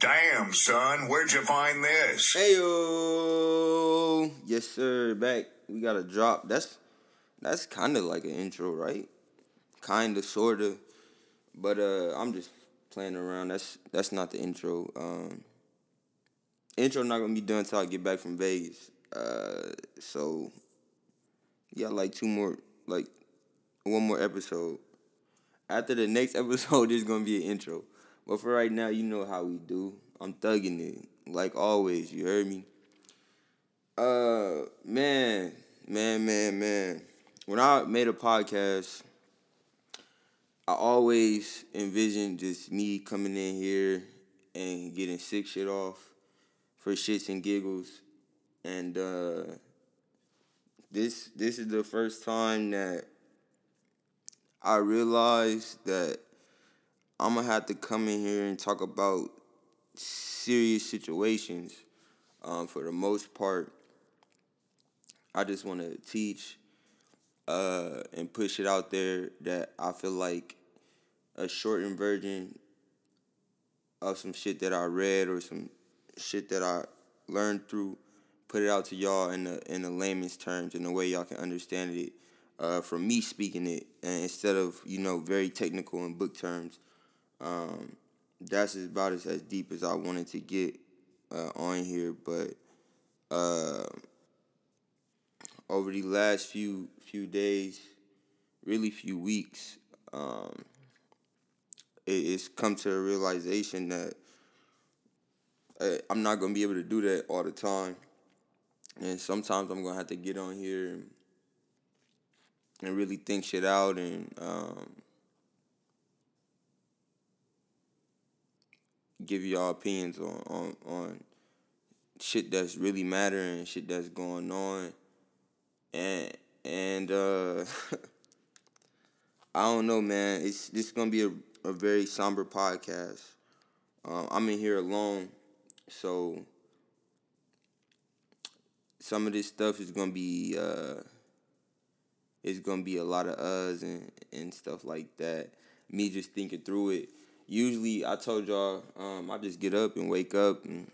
Damn, son, where'd you find this? Hey yo, yes sir, back. We got a drop. That's that's kind of like an intro, right? Kind of, sort of, but uh, I'm just playing around. That's that's not the intro. Um, intro not gonna be done till I get back from Vegas. Uh, so yeah, like two more, like one more episode. After the next episode, there's gonna be an intro. But for right now, you know how we do. I'm thugging it. Like always, you heard me? Uh man, man, man, man. When I made a podcast, I always envisioned just me coming in here and getting sick shit off for shits and giggles. And uh this this is the first time that I realized that I'm gonna have to come in here and talk about serious situations. Um, for the most part, I just want to teach uh, and push it out there that I feel like a shortened version of some shit that I read or some shit that I learned through, put it out to y'all in the in the layman's terms in the way y'all can understand it. Uh, from me speaking it, and instead of you know very technical in book terms, um, that's about as, as deep as I wanted to get uh, on here. But uh, over the last few few days, really few weeks, um, it, it's come to a realization that uh, I'm not gonna be able to do that all the time, and sometimes I'm gonna have to get on here and, and really think shit out and. Um, give y'all opinions on, on, on shit that's really mattering, shit that's going on. And and uh I don't know, man. It's this is gonna be a, a very somber podcast. Um, I'm in here alone, so some of this stuff is gonna be uh it's gonna be a lot of us and, and stuff like that. Me just thinking through it usually I told y'all um, I just get up and wake up and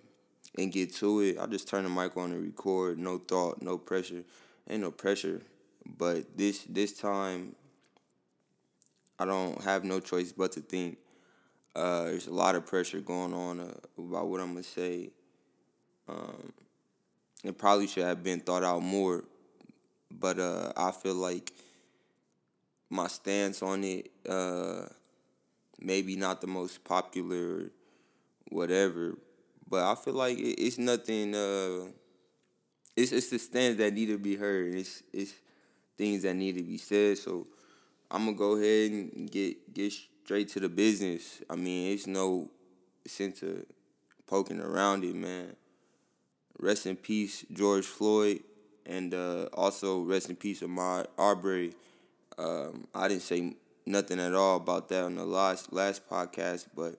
and get to it. I just turn the mic on and record. No thought, no pressure. Ain't no pressure. But this this time I don't have no choice but to think. Uh, there's a lot of pressure going on uh, about what I'm gonna say. Um, it probably should have been thought out more, but uh, I feel like my stance on it uh, maybe not the most popular, whatever, but I feel like it's nothing. Uh, it's it's the stands that need to be heard. It's it's things that need to be said. So I'm gonna go ahead and get get straight to the business. I mean, it's no sense of poking around it, man. Rest in peace, George Floyd, and uh, also rest in peace, Ahmaud Arbery. Um, I didn't say nothing at all about that on the last last podcast, but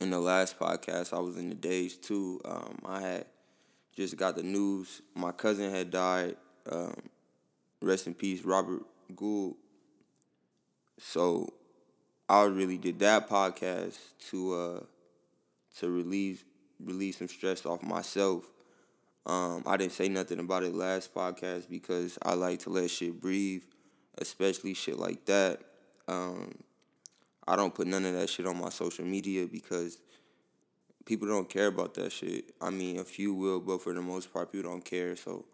in the last podcast I was in the days too. Um, I had just got the news my cousin had died. Um, rest in peace, Robert Gould. So I really did that podcast to uh, to relieve relieve some stress off myself. Um, I didn't say nothing about it last podcast because I like to let shit breathe especially shit like that. Um, I don't put none of that shit on my social media because people don't care about that shit. I mean, a few will, but for the most part, people don't care. So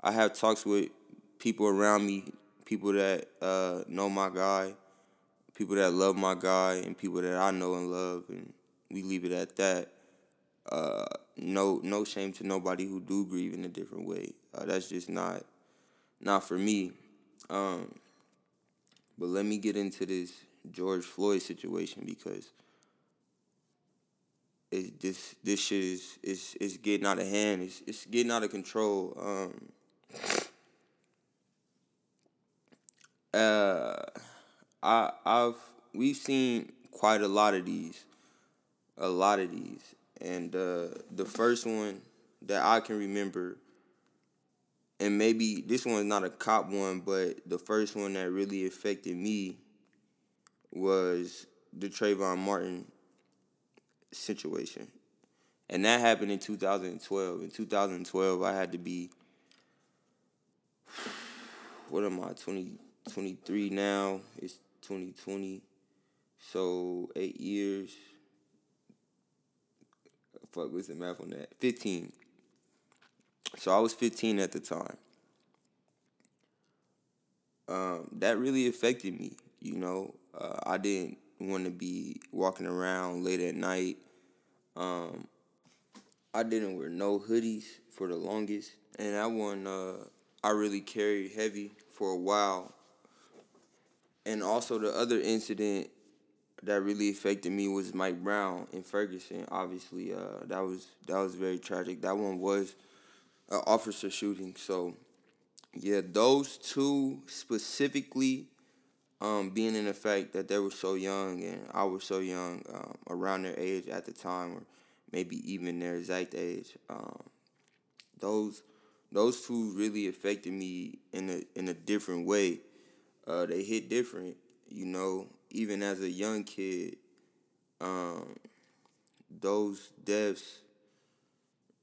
I have talks with people around me, people that uh, know my guy, people that love my guy, and people that I know and love, and we leave it at that. Uh, no, no shame to nobody who do grieve in a different way. Uh, that's just not, not for me. Um, but let me get into this George Floyd situation because it, this this shit is is is getting out of hand. It's it's getting out of control. Um, uh, I I've we've seen quite a lot of these, a lot of these, and uh, the first one that I can remember and maybe this one's not a cop one, but the first one that really affected me was the Trayvon Martin situation. And that happened in 2012. In 2012, I had to be, what am I, 20, 23 now? It's 2020. So eight years. Fuck, what's the math on that? 15. So I was 15 at the time. Um, that really affected me. You know, uh, I didn't want to be walking around late at night. Um, I didn't wear no hoodies for the longest, and that one uh, I really carried heavy for a while. And also the other incident that really affected me was Mike Brown in Ferguson. Obviously, uh, that was that was very tragic. That one was an officer shooting. So, yeah, those two specifically, um, being in the fact that they were so young and I was so young, um, around their age at the time, or maybe even their exact age. Um, those those two really affected me in a in a different way. Uh, they hit different, you know. Even as a young kid, um, those deaths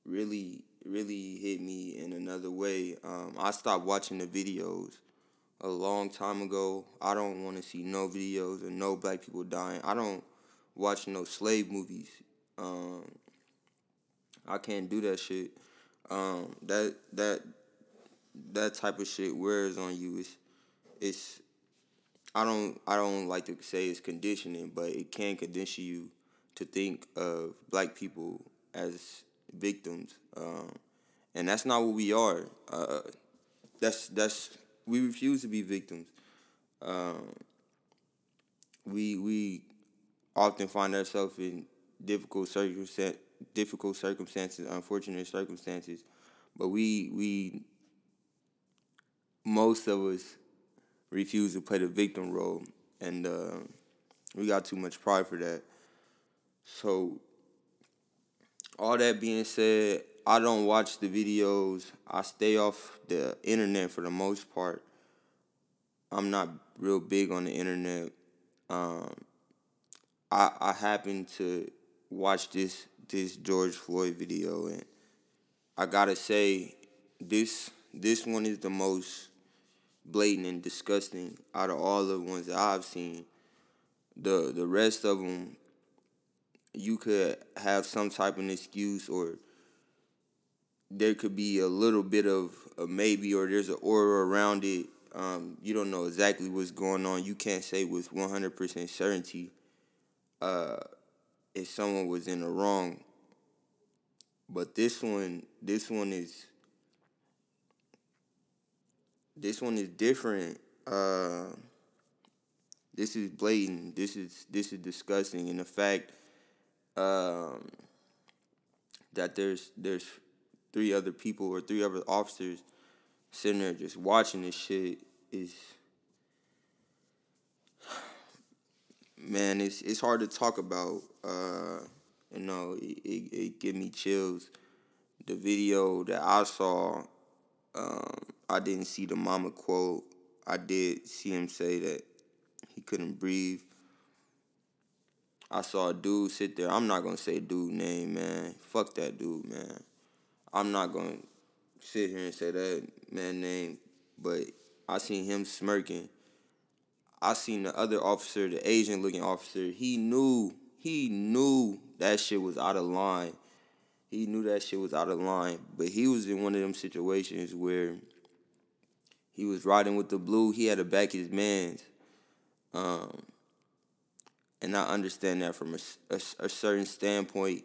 really really hit me in another way. Um, I stopped watching the videos a long time ago. I don't want to see no videos of no black people dying. I don't watch no slave movies. Um, I can't do that shit. Um, that that that type of shit wears on you. It's it's I don't I don't like to say it's conditioning, but it can condition you to think of black people as victims, um, and that's not what we are. Uh, that's that's we refuse to be victims. Um, we we often find ourselves in difficult circumstances, difficult circumstances, unfortunate circumstances, but we we most of us refuse to play the victim role, and uh, we got too much pride for that. So, all that being said, I don't watch the videos. I stay off the internet for the most part. I'm not real big on the internet. Um, I I happen to watch this this George Floyd video and I gotta say this this one is the most blatant and disgusting out of all the ones that I've seen. The the rest of them, you could have some type of excuse or there could be a little bit of a maybe or there's an aura around it. Um, you don't know exactly what's going on. You can't say with 100% certainty uh, if someone was in the wrong. But this one, this one is this one is different. Uh, this is blatant. This is this is disgusting. And the fact um, that there's there's three other people or three other officers sitting there just watching this shit is man, it's it's hard to talk about. Uh, you know, it, it, it give me chills. The video that I saw, um, I didn't see the mama quote. I did see him say that he couldn't breathe. I saw a dude sit there. I'm not gonna say dude name, man. Fuck that dude, man. I'm not gonna sit here and say that man name, but I seen him smirking. I seen the other officer, the Asian looking officer. He knew, he knew that shit was out of line. He knew that shit was out of line, but he was in one of them situations where he was riding with the blue. He had to back his man's. Um, and I understand that from a, a, a certain standpoint.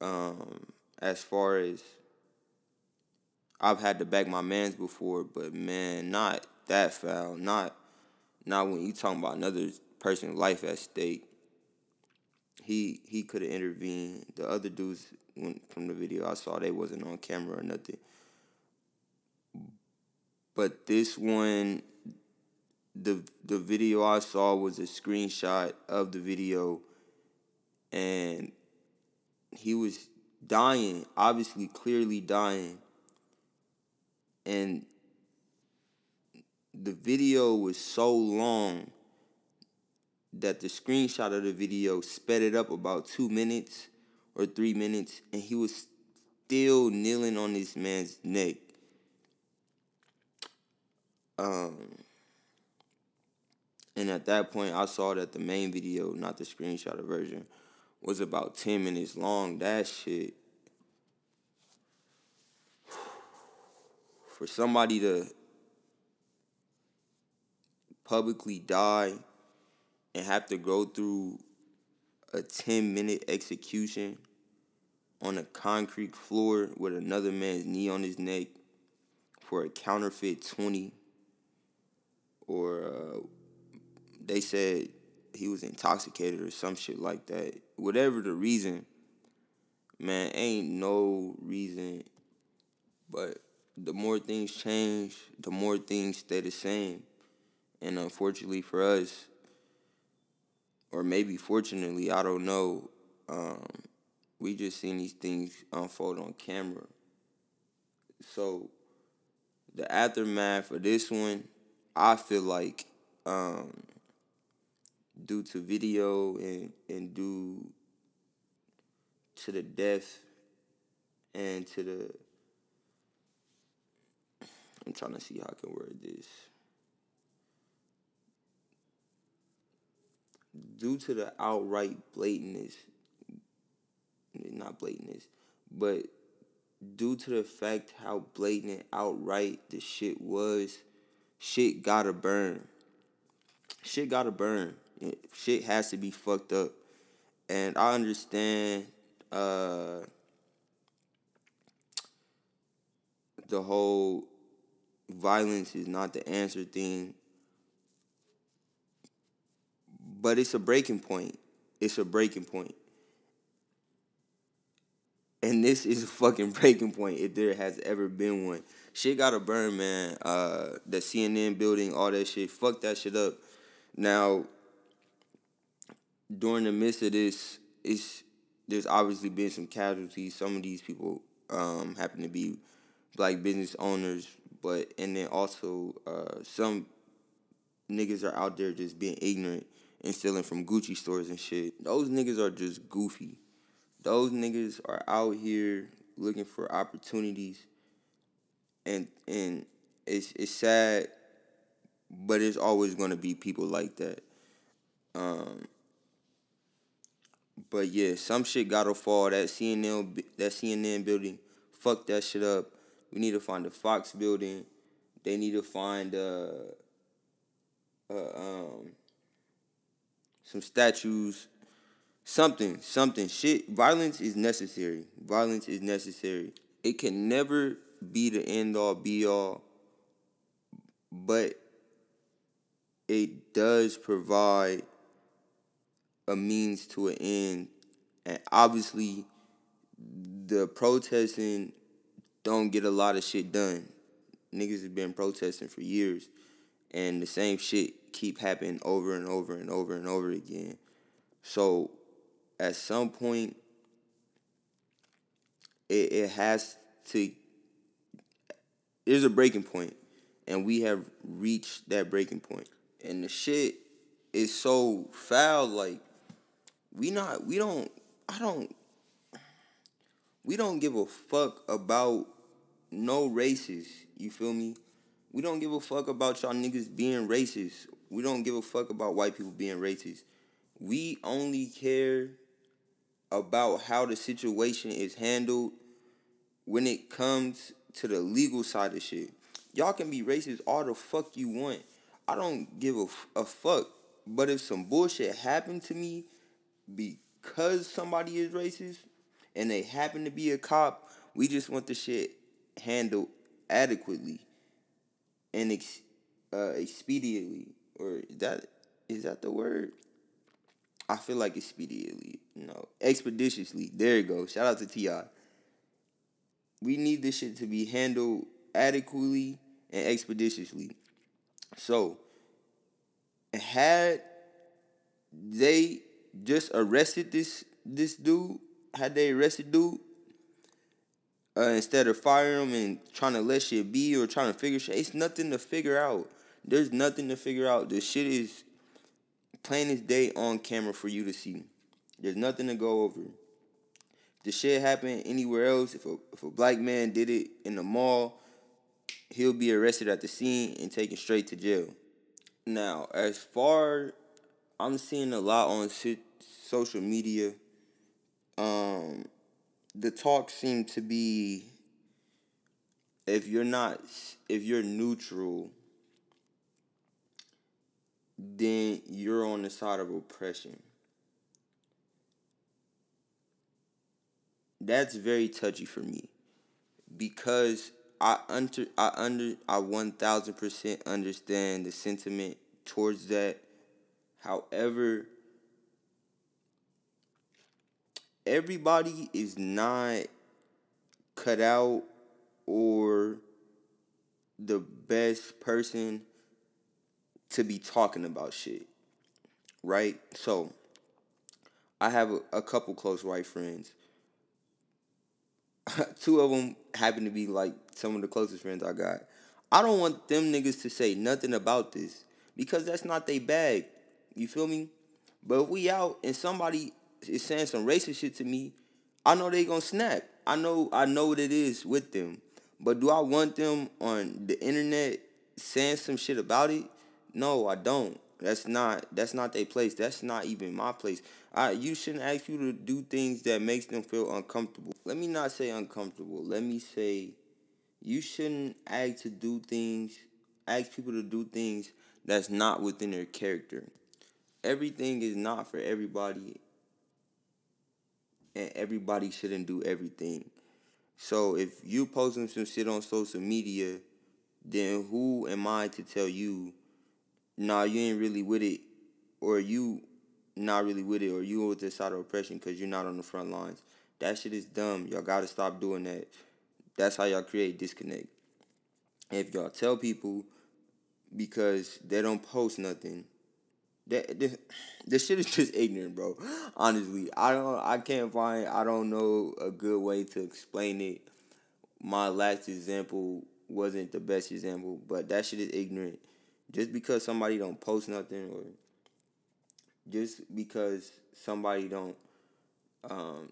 Um, as far as I've had to back my man's before, but man, not that foul. Not not when you talking about another person's life at stake. He he could have intervened. The other dudes from the video I saw, they wasn't on camera or nothing. But this one, the the video I saw was a screenshot of the video, and he was dying, obviously, clearly dying, and the video was so long that the screenshot of the video sped it up about two minutes or three minutes, and he was still kneeling on this man's neck. Um, and at that point, I saw that the main video, not the screenshot version, was about 10 minutes long. That shit. For somebody to publicly die and have to go through a 10 minute execution on a concrete floor with another man's knee on his neck for a counterfeit 20 or uh, they said he was intoxicated or some shit like that. Whatever the reason, man, ain't no reason. But the more things change, the more things stay the same. And unfortunately for us, or maybe fortunately, I don't know, um, we just seen these things unfold on camera. So the aftermath of this one, I feel like um, due to video and, and due to the death and to the I'm trying to see how I can word this. Due to the outright blatantness, not blatantness, but due to the fact how blatant outright the shit was, shit gotta burn. Shit gotta burn shit has to be fucked up. And I understand uh, the whole violence is not the answer thing. But it's a breaking point. It's a breaking point. And this is a fucking breaking point if there has ever been one. Shit gotta burn, man. Uh, the CNN building, all that shit. Fuck that shit up. Now, during the midst of this, it's there's obviously been some casualties. Some of these people um, happen to be black business owners, but and then also uh, some niggas are out there just being ignorant and stealing from Gucci stores and shit. Those niggas are just goofy. Those niggas are out here looking for opportunities, and and it's it's sad, but it's always gonna be people like that. Um, but yeah, some shit gotta fall. That CNN, that CNN building, fuck that shit up. We need to find the Fox building. They need to find uh, uh um some statues, something, something. Shit, violence is necessary. Violence is necessary. It can never be the end all be all, but it does provide a means to an end. And obviously, the protesting don't get a lot of shit done. Niggas have been protesting for years, and the same shit keep happening over and over and over and over again. So, at some point, it, it has to. There's a breaking point, and we have reached that breaking point. And the shit is so foul, like we not we don't I don't we don't give a fuck about no races. You feel me? We don't give a fuck about y'all niggas being racist. We don't give a fuck about white people being racist. We only care about how the situation is handled when it comes to the legal side of shit. Y'all can be racist all the fuck you want. I don't give a, a fuck. But if some bullshit happened to me because somebody is racist and they happen to be a cop, we just want the shit handled adequately and ex- uh, expediently. Or is that is that the word? I feel like expediently. No, expeditiously. There you go. Shout out to Ti. We need this shit to be handled adequately and expeditiously. So, had they just arrested this this dude, had they arrested dude, uh, instead of firing him and trying to let shit be or trying to figure shit, it's nothing to figure out. There's nothing to figure out. The shit is plain as day on camera for you to see. There's nothing to go over. If the shit happened anywhere else, if a, if a black man did it in the mall, he'll be arrested at the scene and taken straight to jail. Now, as far I'm seeing a lot on social media, um, the talk seemed to be if you're not if you're neutral then you're on the side of oppression that's very touchy for me because I under I under I one thousand percent understand the sentiment towards that. However, everybody is not cut out or the best person to be talking about shit. Right? So, I have a, a couple close white friends. Two of them happen to be like some of the closest friends I got. I don't want them niggas to say nothing about this because that's not their bag. You feel me? But if we out and somebody is saying some racist shit to me, I know they gonna snap. I know I know what it is with them. But do I want them on the internet saying some shit about it? No, I don't. That's not that's not their place. That's not even my place. I you shouldn't ask you to do things that makes them feel uncomfortable. Let me not say uncomfortable. Let me say you shouldn't ask to do things ask people to do things that's not within their character. Everything is not for everybody and everybody shouldn't do everything. So if you posting some shit on social media, then who am I to tell you, nah, you ain't really with it, or you not really with it, or you with this side of oppression because you're not on the front lines. That shit is dumb. Y'all gotta stop doing that. That's how y'all create disconnect. If y'all tell people because they don't post nothing, that this, this shit is just ignorant, bro. Honestly, I don't, I can't find, I don't know a good way to explain it. My last example wasn't the best example, but that shit is ignorant. Just because somebody don't post nothing, or just because somebody don't um,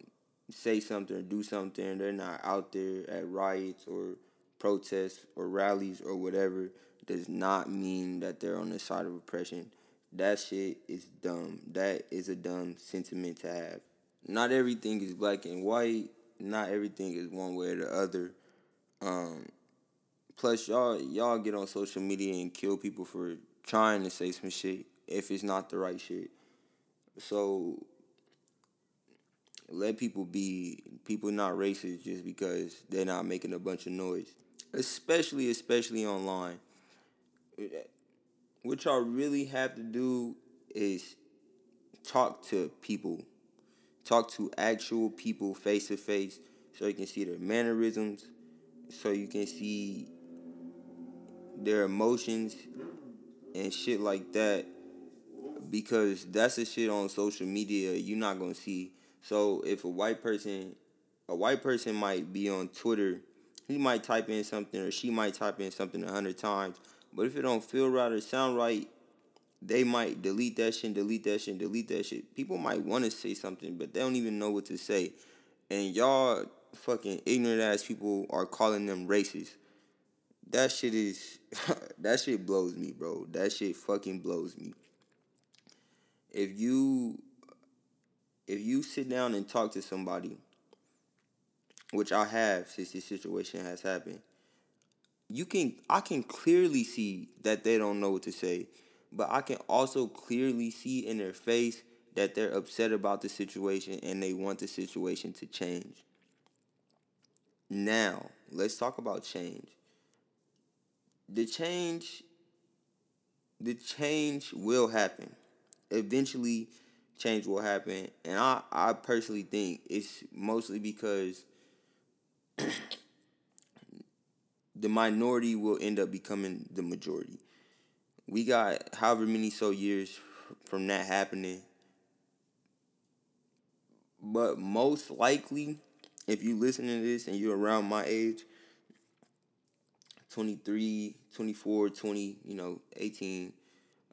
say something or do something, they're not out there at riots or protests or rallies or whatever, does not mean that they're on the side of oppression that shit is dumb. That is a dumb sentiment to have. Not everything is black and white. Not everything is one way or the other. Um, plus, y'all y'all get on social media and kill people for trying to say some shit if it's not the right shit. So let people be people not racist just because they're not making a bunch of noise. Especially especially online what y'all really have to do is talk to people. Talk to actual people face to face so you can see their mannerisms, so you can see their emotions and shit like that. Because that's the shit on social media you're not gonna see. So if a white person a white person might be on Twitter, he might type in something or she might type in something a hundred times but if it don't feel right or sound right, they might delete that shit, delete that shit, delete that shit. People might want to say something, but they don't even know what to say. And y'all fucking ignorant ass people are calling them racist. That shit is that shit blows me, bro. That shit fucking blows me. If you if you sit down and talk to somebody, which I have since this situation has happened, you can I can clearly see that they don't know what to say, but I can also clearly see in their face that they're upset about the situation and they want the situation to change. Now, let's talk about change. The change the change will happen. Eventually change will happen. And I, I personally think it's mostly because the minority will end up becoming the majority. We got however many so years from that happening. But most likely, if you listen to this and you're around my age, 23, 24, 20, you know, 18,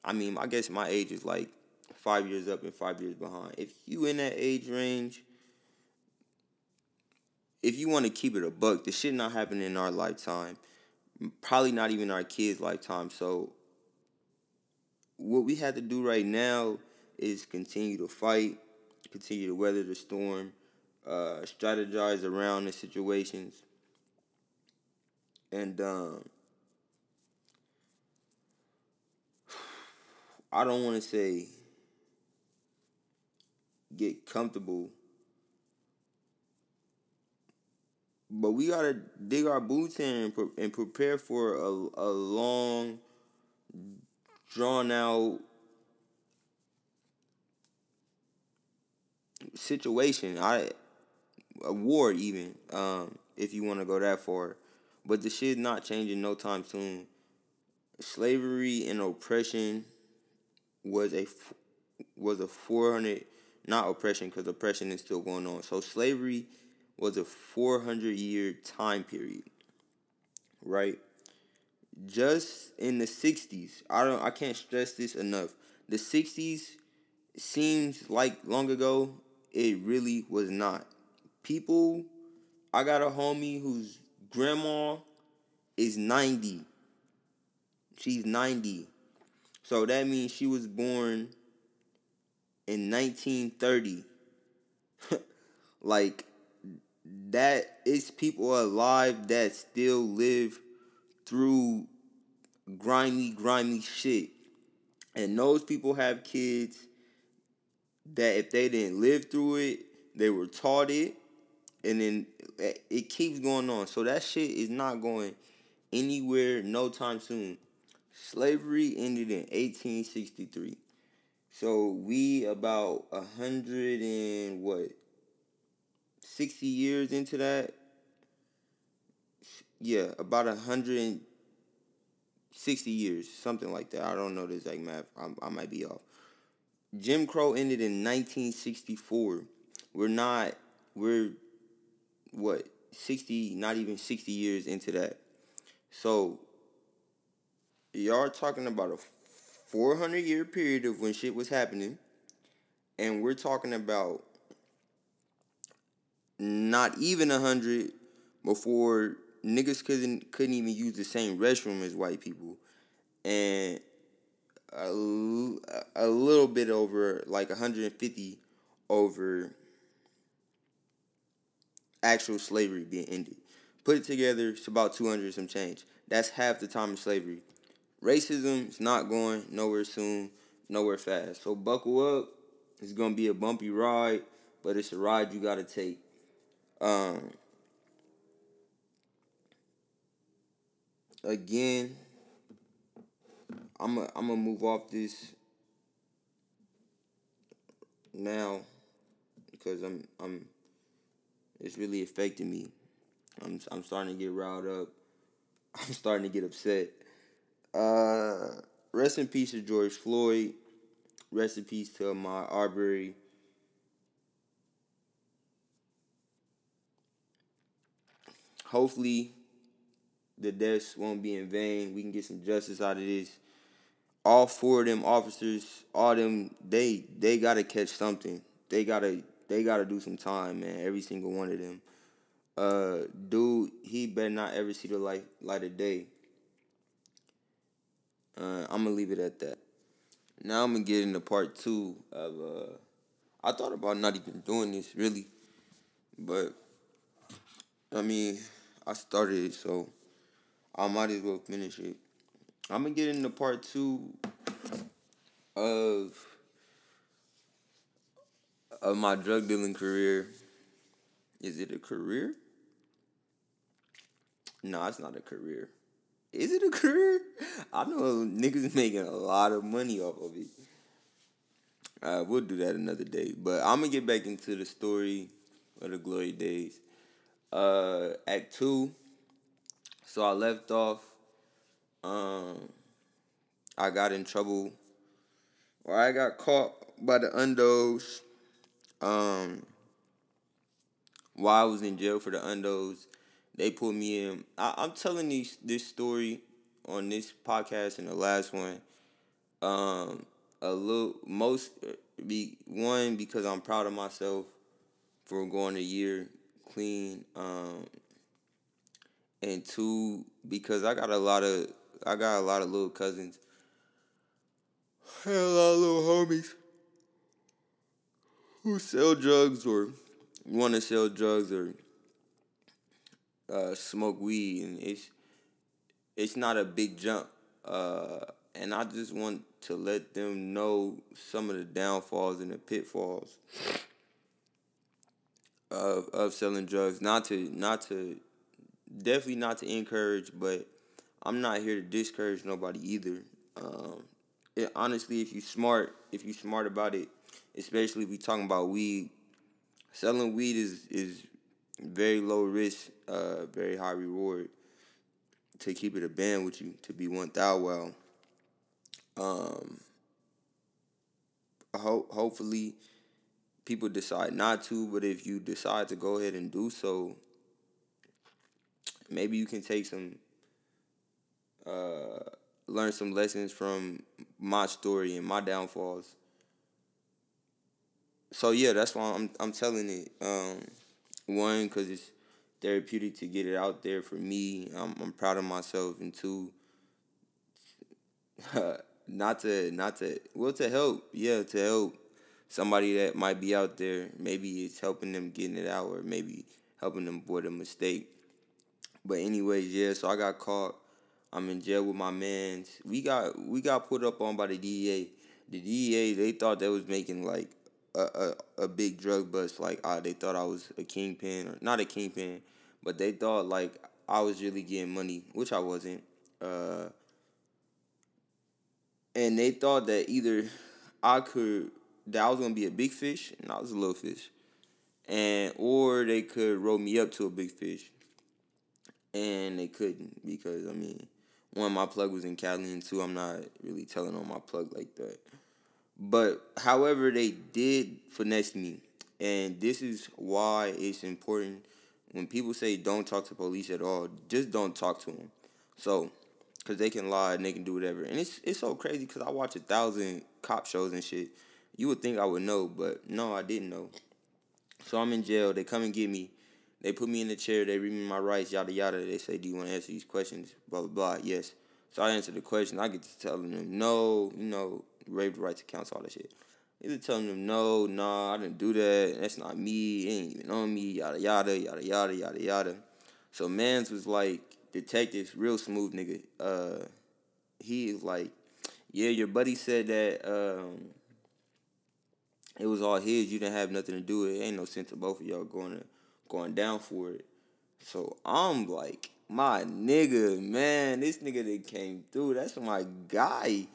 I mean, I guess my age is like five years up and five years behind. If you in that age range, if you want to keep it a buck, this shit not happening in our lifetime. Probably not even our kids' lifetime. So what we have to do right now is continue to fight, continue to weather the storm, uh, strategize around the situations, and um, I don't want to say get comfortable, but we gotta dig our boots in and, pre- and prepare for a, a long, drawn out situation. I a war even, um, if you want to go that far. But the shit not changing no time soon. Slavery and oppression was a was a 400 not oppression because oppression is still going on. So slavery was a 400 year time period. Right? Just in the 60s. I don't I can't stress this enough. The 60s seems like long ago, it really was not. People I got a homie whose grandma is 90. She's 90. So that means she was born in 1930. like that is people alive that still live through grimy, grimy shit. And those people have kids that if they didn't live through it, they were taught it, and then it keeps going on. So that shit is not going anywhere no time soon. Slavery ended in 1863. So we about a hundred and what? Sixty years into that. Yeah, about a hundred and sixty years, something like that. I don't know the exact math. I, I might be off. Jim Crow ended in 1964. We're not. We're what 60, not even 60 years into that. So y'all talking about a 400 year period of when shit was happening, and we're talking about not even a hundred before niggas couldn't couldn't even use the same restroom as white people, and a, a little bit over like 150 over actual slavery being ended. Put it together, it's about 200 some change. That's half the time of slavery. Racism is not going nowhere soon, nowhere fast. So buckle up. It's gonna be a bumpy ride, but it's a ride you gotta take. Um, again, I'm a, I'm gonna move off this now because I'm I'm it's really affecting me. I'm I'm starting to get riled up. I'm starting to get upset. Uh, rest in peace to George Floyd. Rest in peace to Ahmaud Arbery. Hopefully, the deaths won't be in vain. We can get some justice out of this. All four of them officers, all them, they they gotta catch something. They gotta they gotta do some time, man. Every single one of them. Uh, dude, he better not ever see the light light of day. Uh, I'm gonna leave it at that. Now I'm gonna get into part two of. Uh, I thought about not even doing this really, but I mean, I started it, so I might as well finish it. I'm gonna get into part two of of my drug dealing career. Is it a career? No, it's not a career. Is it a career? I know niggas making a lot of money off of it. Uh, we'll do that another day. But I'm gonna get back into the story of the glory days. Uh, act two. So I left off. Um, I got in trouble, or I got caught by the undos. Um, while I was in jail for the undos, they put me in. I, I'm telling these this story on this podcast and the last one. Um, a little most be one because I'm proud of myself for going a year clean. Um, and two because I got a lot of I got a lot of little cousins. a lot of little homies who sell drugs or want to sell drugs or uh, smoke weed, and it's it's not a big jump. Uh, and I just want to let them know some of the downfalls and the pitfalls of of selling drugs. Not to not to definitely not to encourage, but I'm not here to discourage nobody either. Um, it, honestly, if you smart, if you smart about it, especially if we talking about weed, selling weed is is very low risk, uh, very high reward. To keep it a band with you, to be one thou well. Um, ho- hopefully, people decide not to, but if you decide to go ahead and do so, maybe you can take some, uh, learn some lessons from my story and my downfalls. So yeah, that's why I'm I'm telling it. Um, one, because it's therapeutic to get it out there for me. I'm I'm proud of myself, and two, not to not to well to help, yeah, to help somebody that might be out there. Maybe it's helping them getting it out, or maybe helping them avoid a mistake. But anyways, yeah. So I got caught. I'm in jail with my mans. We got we got put up on by the DEA. The DEA they thought they was making like a, a, a big drug bust. Like ah, they thought I was a kingpin or not a kingpin, but they thought like I was really getting money, which I wasn't. Uh, and they thought that either I could that I was gonna be a big fish and I was a little fish, and or they could roll me up to a big fish, and they couldn't because I mean, one my plug was in Cali and two I'm not really telling on my plug like that. But however, they did finesse me, and this is why it's important when people say don't talk to police at all. Just don't talk to them. So, cause they can lie and they can do whatever, and it's it's so crazy because I watch a thousand cop shows and shit. You would think I would know, but no, I didn't know. So I'm in jail. They come and get me. They put me in the chair. They read me my rights, yada yada. They say, "Do you want to answer these questions?" Blah blah blah. Yes. So I answer the question. I get to telling them no. You know, rape right to counsel, all that shit. Either telling them no, nah, I didn't do that. That's not me. It ain't even on me. Yada yada yada yada yada yada. So man's was like detective, real smooth nigga. Uh, he is like, yeah, your buddy said that um, it was all his. You didn't have nothing to do with it. Ain't no sense of both of y'all going to, going down for it. So I'm like, my nigga, man, this nigga that came through, that's my guy.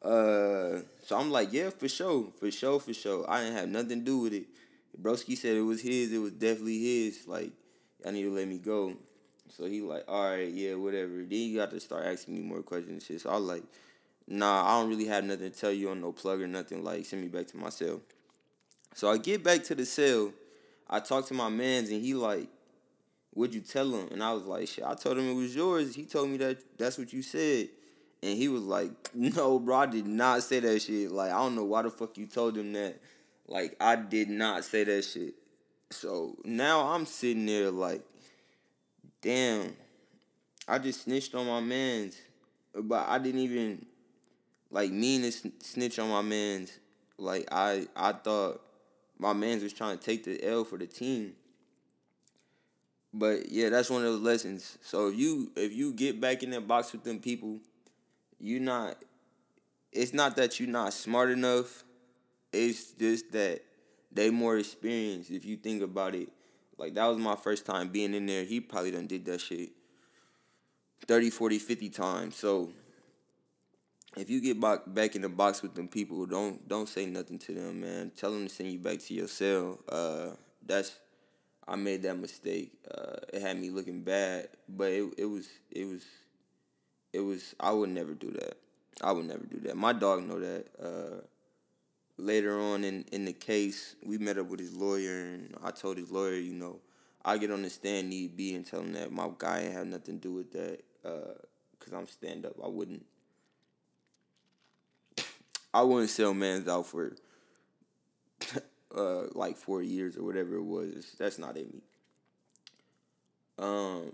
Uh, so I'm like, yeah, for sure, for sure, for sure. I didn't have nothing to do with it. Broski said it was his. It was definitely his. Like, I need to let me go. So he like, all right, yeah, whatever. Then you got to start asking me more questions and shit. So I like, nah, I don't really have nothing to tell you on no plug or nothing. Like, send me back to my cell. So I get back to the cell. I talk to my mans and he like, what'd you tell him? And I was like, shit, I told him it was yours. He told me that that's what you said. And he was like, no, bro, I did not say that shit. Like, I don't know why the fuck you told him that. Like, I did not say that shit. So now I'm sitting there like, damn, I just snitched on my mans. But I didn't even, like, mean to snitch on my mans. Like, I, I thought my mans was trying to take the L for the team. But yeah, that's one of those lessons. So if you if you get back in that box with them people you not it's not that you're not smart enough it's just that they more experienced if you think about it like that was my first time being in there he probably done did that shit 30 40 50 times so if you get back in the box with them people don't don't say nothing to them man tell them to send you back to your cell uh that's i made that mistake uh it had me looking bad but it, it was it was it was I would never do that. I would never do that. My dog know that. Uh, later on in, in the case, we met up with his lawyer, and I told his lawyer, you know, I get on the stand need be and tell him that my guy ain't have nothing to do with that, uh, cause I'm stand up. I wouldn't. I wouldn't sell man's out for uh like four years or whatever it was. That's not in me. Um,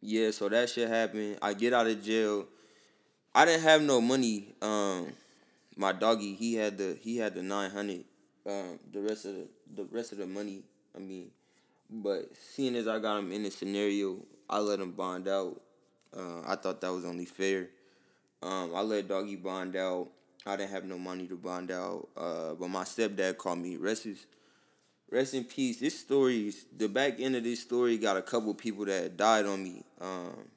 yeah, so that shit happened. I get out of jail. I didn't have no money. Um, my doggy, he had the he had the nine hundred. Um, the rest of the the rest of the money. I mean, but seeing as I got him in the scenario, I let him bond out. Uh, I thought that was only fair. Um, I let doggy bond out. I didn't have no money to bond out. Uh, but my stepdad called me. Rest is, rest in peace. This story is the back end of this story got a couple people that died on me. Um,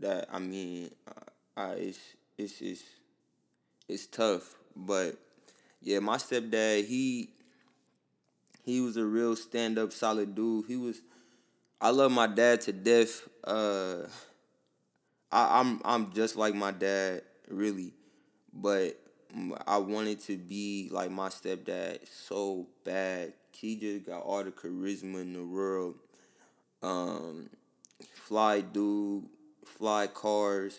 that I mean, I, I it's it's it's it's tough, but yeah, my stepdad he he was a real stand up solid dude. He was I love my dad to death. Uh, I, I'm I'm just like my dad, really, but I wanted to be like my stepdad so bad. He just got all the charisma in the world. Um, fly dude, fly cars,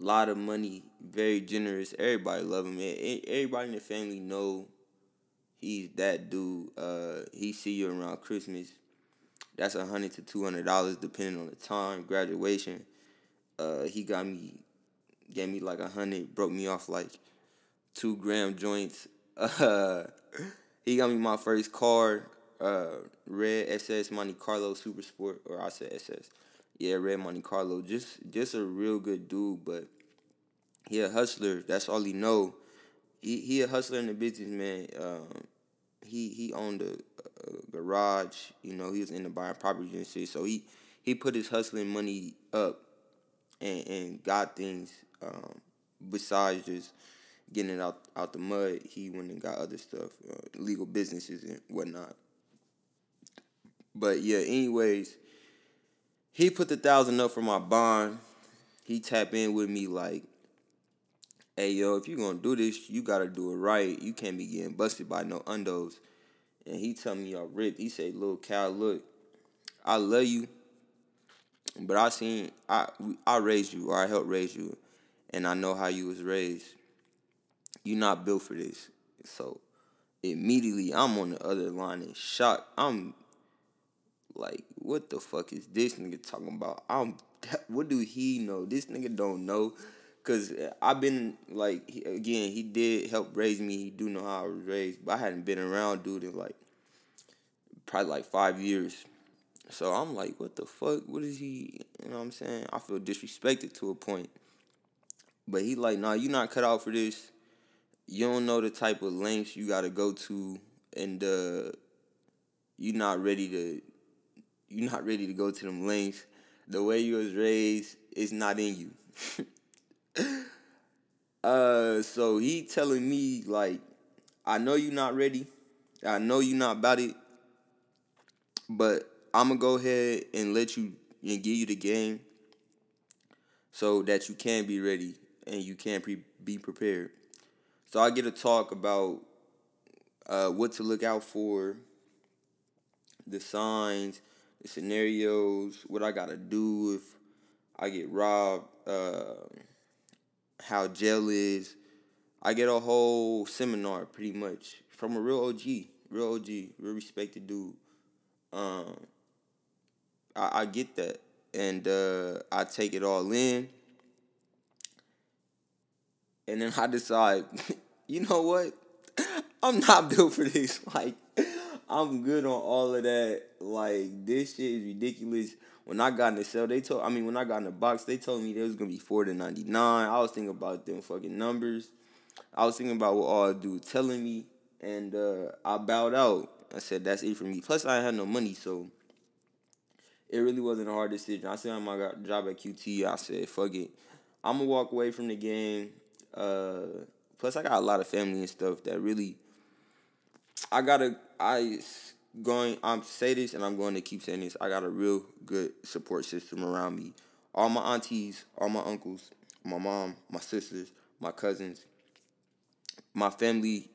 a lot of money, very generous. Everybody love him. Everybody in the family know he's that dude. Uh, he see you around Christmas. That's a hundred to two hundred dollars depending on the time. Graduation. Uh, he got me, gave me like a hundred, broke me off like two gram joints. Uh, he got me my first car, uh, red SS Monte Carlo Super Sport, or I said SS. Yeah, red Monte Carlo. Just just a real good dude, but he a hustler. That's all he know. He he a hustler in the business, man. Um, he he owned a, a, garage. You know, he was in the buying property and shit. So he he put his hustling money up and and got things um, besides just getting it out out the mud, he went and got other stuff, uh, legal businesses and whatnot. But yeah, anyways, he put the thousand up for my bond. He tapped in with me like, "Hey yo, if you're gonna do this, you gotta do it right. You can't be getting busted by no undos." And he tell me, "Y'all ripped." He say, "Little Cal, look, I love you, but I seen I I raised you or I helped raise you, and I know how you was raised." you're not built for this. So immediately I'm on the other line in shock. I'm like, what the fuck is this nigga talking about? I'm what do he know? This nigga don't know. Cause uh, I've been like again, he did help raise me. He do know how I was raised, but I hadn't been around dude in like probably like five years. So I'm like, what the fuck? What is he? You know what I'm saying? I feel disrespected to a point. But he like, nah, you not cut out for this. You don't know the type of lengths you got to go to and uh you're not ready to you're not ready to go to them lengths. The way you was raised is not in you. Uh so he telling me like i know you're not ready. I know you're not about it. But i'm gonna go ahead and let you and give you the game so that you can be ready and you can pre- be prepared so I get to talk about uh, what to look out for, the signs, the scenarios, what I gotta do if I get robbed, uh, how jail is. I get a whole seminar pretty much from a real OG, real OG, real respected dude. Um, I, I get that, and uh, I take it all in and then I decide, you know what? I'm not built for this. Like, I'm good on all of that. Like, this shit is ridiculous. When I got in the cell, they told I mean when I got in the box, they told me there was gonna be four to ninety nine. I was thinking about them fucking numbers. I was thinking about what all dude telling me, and uh, I bowed out. I said that's it for me. Plus I had no money, so it really wasn't a hard decision. I said I'm my job at QT. I said fuck it. I'm gonna walk away from the game. Uh, plus, I got a lot of family and stuff that really. I gotta. I going. I'm say this, and I'm going to keep saying this. I got a real good support system around me. All my aunties, all my uncles, my mom, my sisters, my cousins, my family.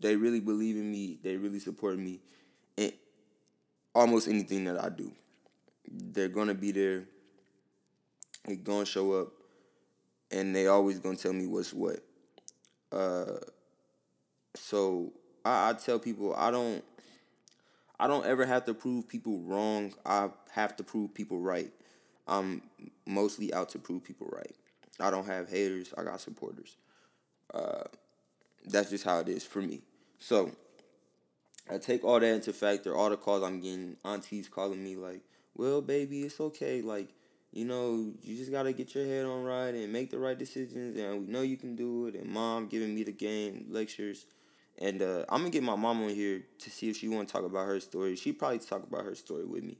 They really believe in me. They really support me, in almost anything that I do. They're gonna be there. They're gonna show up and they always gonna tell me what's what. Uh, so I, I tell people I don't I don't ever have to prove people wrong. I have to prove people right. I'm mostly out to prove people right. I don't have haters. I got supporters. Uh, that's just how it is for me. So I take all that into factor. All the calls I'm getting, aunties calling me like, "Well, baby, it's okay. Like, you know, you just gotta get your head on right and make the right decisions. And we know you can do it. And mom giving me the game lectures." And uh, I'm gonna get my mom on here to see if she want to talk about her story. She probably talk about her story with me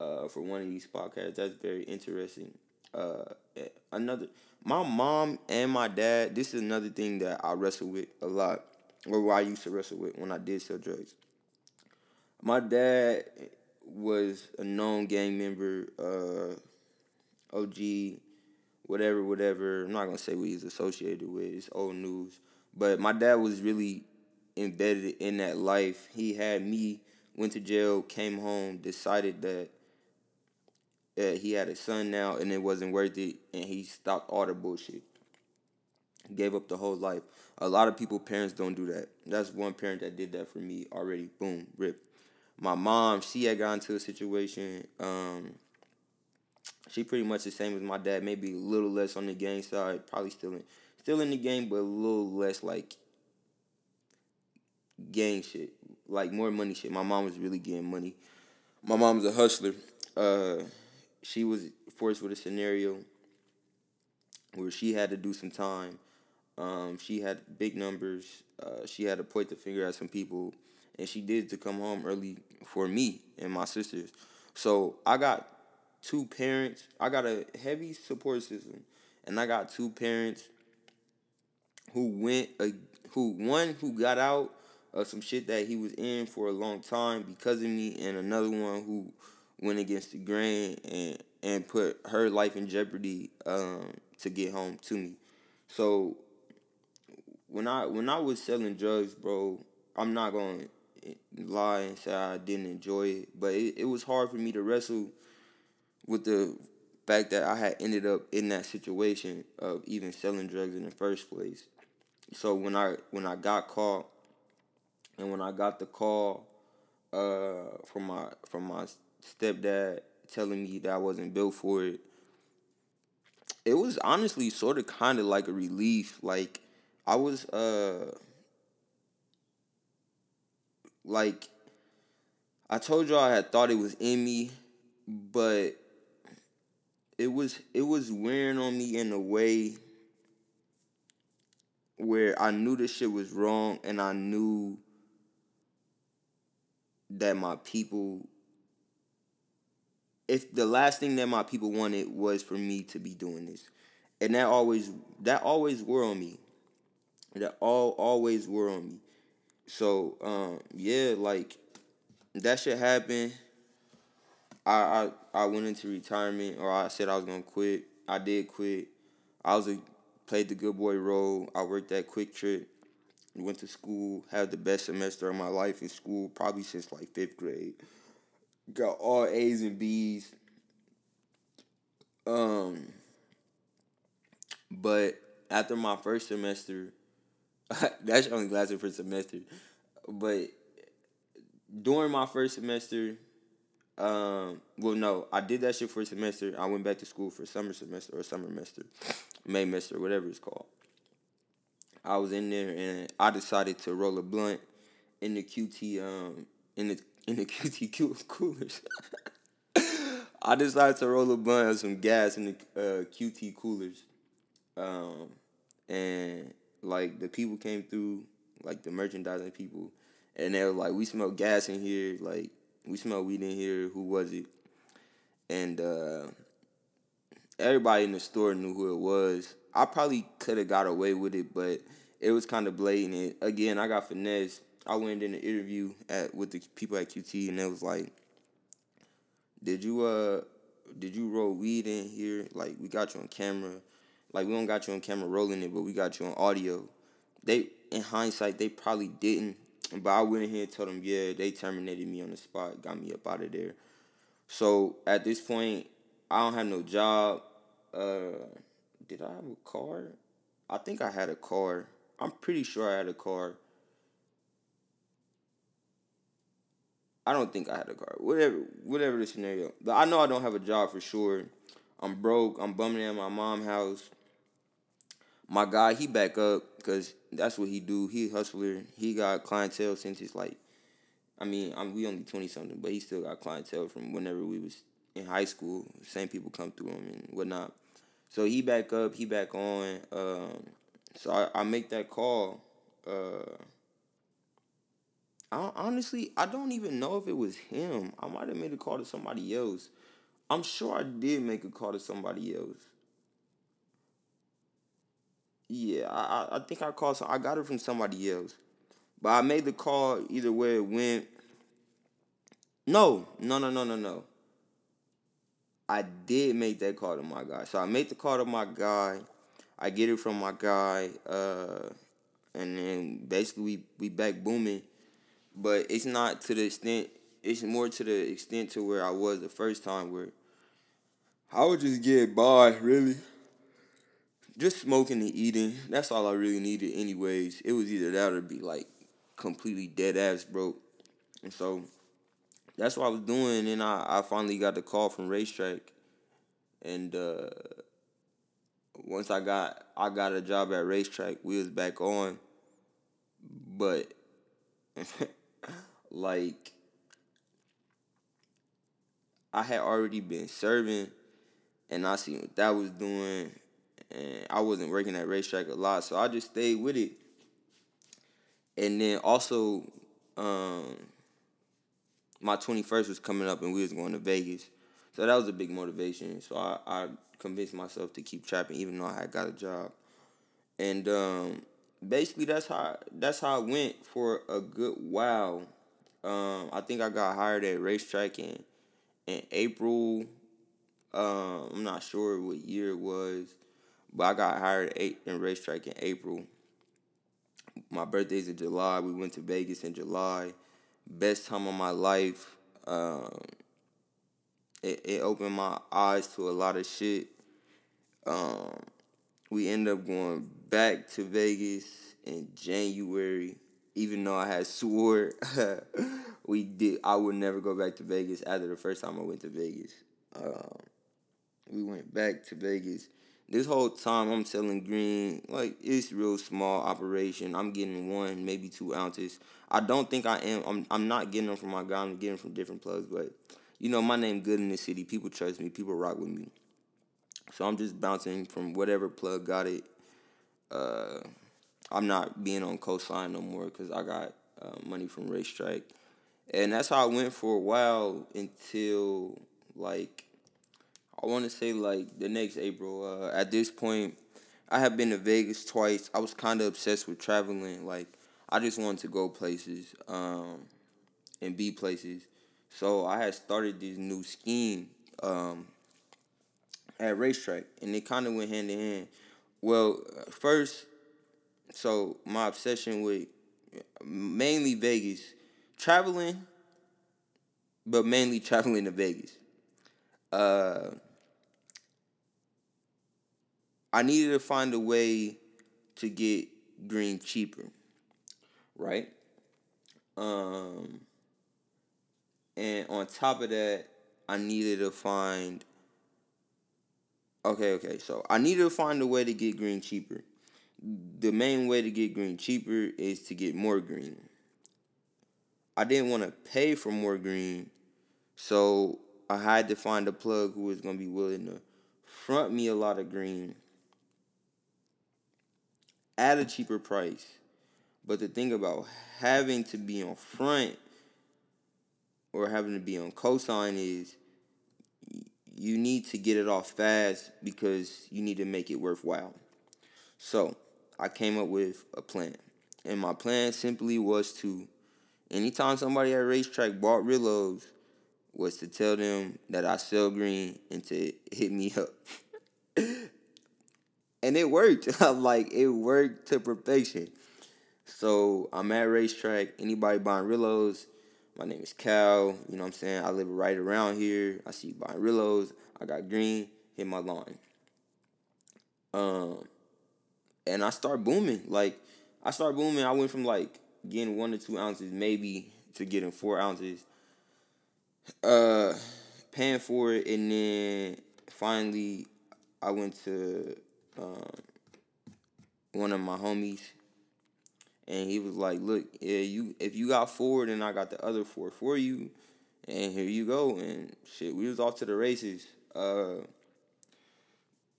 uh, for one of these podcasts. That's very interesting. Uh, another, my mom and my dad. This is another thing that I wrestle with a lot, or I used to wrestle with when I did sell drugs. My dad was a known gang member, uh, OG, whatever, whatever. I'm not gonna say what he's associated with. It's old news. But my dad was really embedded in that life. He had me, went to jail, came home, decided that uh, he had a son now and it wasn't worth it, and he stopped all the bullshit. Gave up the whole life. A lot of people, parents don't do that. That's one parent that did that for me already. Boom, rip. My mom, she had gotten into a situation. Um, she pretty much the same as my dad, maybe a little less on the gang side, probably still in, still in the game, but a little less like gang shit, like more money shit. My mom was really getting money. My mom's a hustler. Uh, she was forced with a scenario where she had to do some time. Um, she had big numbers. Uh, she had to point the finger at some people, and she did to come home early for me and my sisters. So I got two parents. I got a heavy support system, and I got two parents who went a who one who got out of some shit that he was in for a long time because of me, and another one who went against the grain and and put her life in jeopardy um, to get home to me. So when I when I was selling drugs, bro, I'm not gonna lie and say I didn't enjoy it, but it, it was hard for me to wrestle with the fact that I had ended up in that situation of even selling drugs in the first place. So when I when I got caught and when I got the call uh, from my from my stepdad telling me that I wasn't built for it, it was honestly sort of kind of like a relief. Like I was uh like I told y'all I had thought it was in me, but it was it was wearing on me in a way where I knew this shit was wrong and I knew that my people if the last thing that my people wanted was for me to be doing this. And that always that always wore on me. That all always wore on me. So um yeah like that shit happened I, I I went into retirement or I said I was gonna quit I did quit I was a played the good boy role I worked at QuikTrip went to school, had the best semester of my life in school, probably since like fifth grade. Got all A's and B's. Um, but after my first semester, that's only lasted for a semester. But during my first semester, um, well, no, I did that shit for a semester. I went back to school for summer semester or summer semester, May semester, whatever it's called. I was in there and I decided to roll a blunt in the QT um in the in the QT coolers. I decided to roll a blunt of some gas in the uh, QT coolers, um, and like the people came through, like the merchandising people, and they were like, "We smell gas in here. Like we smell weed in here. Who was it?" And uh, everybody in the store knew who it was. I probably could have got away with it, but it was kind of blatant. Again, I got finesse. I went in an interview at with the people at QT, and it was like, "Did you uh, did you roll weed in here? Like we got you on camera. Like we don't got you on camera rolling it, but we got you on audio." They, in hindsight, they probably didn't. But I went in here and told them, yeah, they terminated me on the spot, got me up out of there. So at this point, I don't have no job. Uh, did I have a car? I think I had a car. I'm pretty sure I had a car. I don't think I had a car. Whatever, whatever the scenario. But I know I don't have a job for sure. I'm broke. I'm bumming at my mom's house. My guy, he back up because that's what he do. He hustler. He got clientele since he's like, I mean, I'm, we only twenty something, but he still got clientele from whenever we was in high school. Same people come through him and whatnot. So he back up. He back on. Um, so I, I make that call. Uh, I, honestly, I don't even know if it was him. I might have made a call to somebody else. I'm sure I did make a call to somebody else. Yeah, I I think I called. I got it from somebody else, but I made the call either way it went. No, no, no, no, no, no. I did make that call to my guy. So I made the call to my guy. I get it from my guy, uh, and then basically we we back booming but it's not to the extent. It's more to the extent to where I was the first time, where I would just get by, really. Just smoking and eating. That's all I really needed, anyways. It was either that or be like completely dead ass broke, and so that's what I was doing. And I, I finally got the call from RaceTrac, and uh, once I got I got a job at RaceTrac, we was back on, but like I had already been serving and I seen what that was doing and I wasn't working at RaceTrac a lot, so I just stayed with it. And then also, um, my twenty first was coming up and we was going to Vegas. So that was a big motivation. So I, I convinced myself to keep trapping even though I had got a job. And um, basically that's how that's how it went for a good while. Um, I think I got hired at RaceTrac in in April. Um, I'm not sure what year it was, but I got hired eight in RaceTrac in April. My birthday's in July. We went to Vegas in July. Best time of my life. Um, it, it opened my eyes to a lot of shit. Um, we end up going back to Vegas in January. Even though I had swore we did, I would never go back to Vegas after the first time I went to Vegas. Um, we went back to Vegas. This whole time I'm selling green, like it's real small operation. I'm getting one, maybe two ounces. I don't think I am. I'm I'm not getting them from my guy. I'm getting them from different plugs, but you know my name good in the city. People trust me. People rock with me. So I'm just bouncing from whatever plug got it. Uh, I'm not being on cosign no more because I got uh, money from RaceTrac, and that's how I went for a while until like I want to say like the next April. Uh, at this point, I have been to Vegas twice. I was kind of obsessed with traveling. Like I just wanted to go places um, and be places. So I had started this new scheme um, at RaceTrac, and it kind of went hand in hand. Well, first, so my obsession with mainly Vegas, traveling, but mainly traveling to Vegas. Uh, I needed to find a way to get green cheaper, right? Um, and on top of that, I needed to find Okay, okay. So I needed to find a way to get green cheaper. The main way to get green cheaper is to get more green. I didn't want to pay for more green, so I had to find a plug who was going to be willing to front me a lot of green at a cheaper price. But the thing about having to be on front or having to be on cosign is you need to get it off fast because you need to make it worthwhile. So I came up with a plan. And my plan simply was to, anytime somebody at RaceTrac bought Rillos, was to tell them that I sell green and to hit me up. and it worked. like it worked to perfection. So I'm at RaceTrac. Anybody buying Rillos, my name is Cal. You know what I'm saying? I live right around here. I see you buying Rillos. I got green. Hit my line. Um, and I start booming. Like I start booming. I went from like getting one or two ounces maybe to getting four ounces. Uh, paying for it, and then finally I went to um, one of my homies, and he was like, "Look, yeah, you if you got four, then I got the other four for you, and here you go." And shit, we was off to the races. Uh,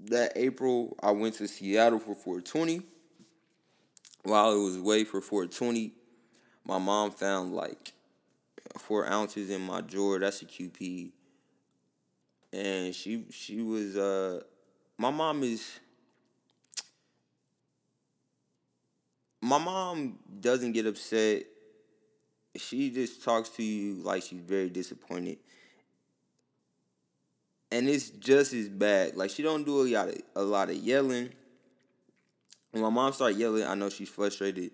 that April, I went to Seattle for 420. While it was away for 420, my mom found like four ounces in my drawer. That's a QP. And she she was uh my mom is my mom doesn't get upset. She just talks to you like she's very disappointed. And it's just as bad. Like she don't do a lot of, a lot of yelling. When my mom start yelling, I know she's frustrated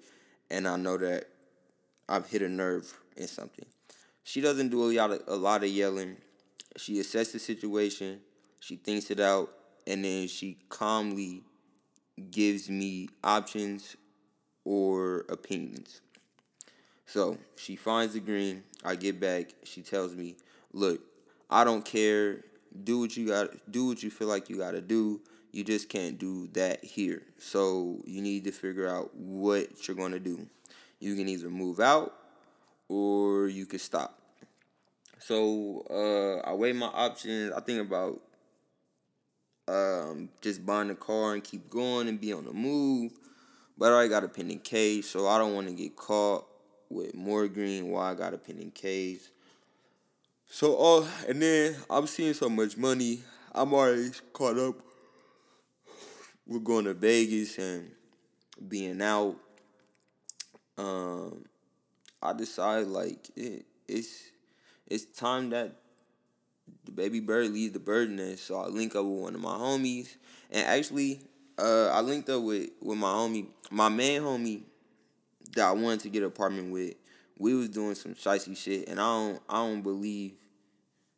and I know that I've hit a nerve in something. She doesn't do a lot of, a lot of yelling. She assesses the situation, she thinks it out, and then she calmly gives me options or opinions. So she finds the green. I get back. She tells me, "Look, I don't care. Do what you got. Do what you feel like you got to do. You just can't do that here. So you need to figure out what you're going to do. You can either move out or you can stop." So uh, I weigh my options. I think about um, just buying a car and keep going and be on the move. But I got a pending case, so I don't want to get caught with more green while I got a pending case. So, oh, and then I'm seeing so much money. I'm already caught up. We're going to Vegas and being out. Um, I decide like it, it's it's time that the baby bird leaves the bird nest. So I link up with one of my homies, and actually, uh, I linked up with with my homie, my main homie that I wanted to get an apartment with. We was doing some shicey shit, and I don't I don't believe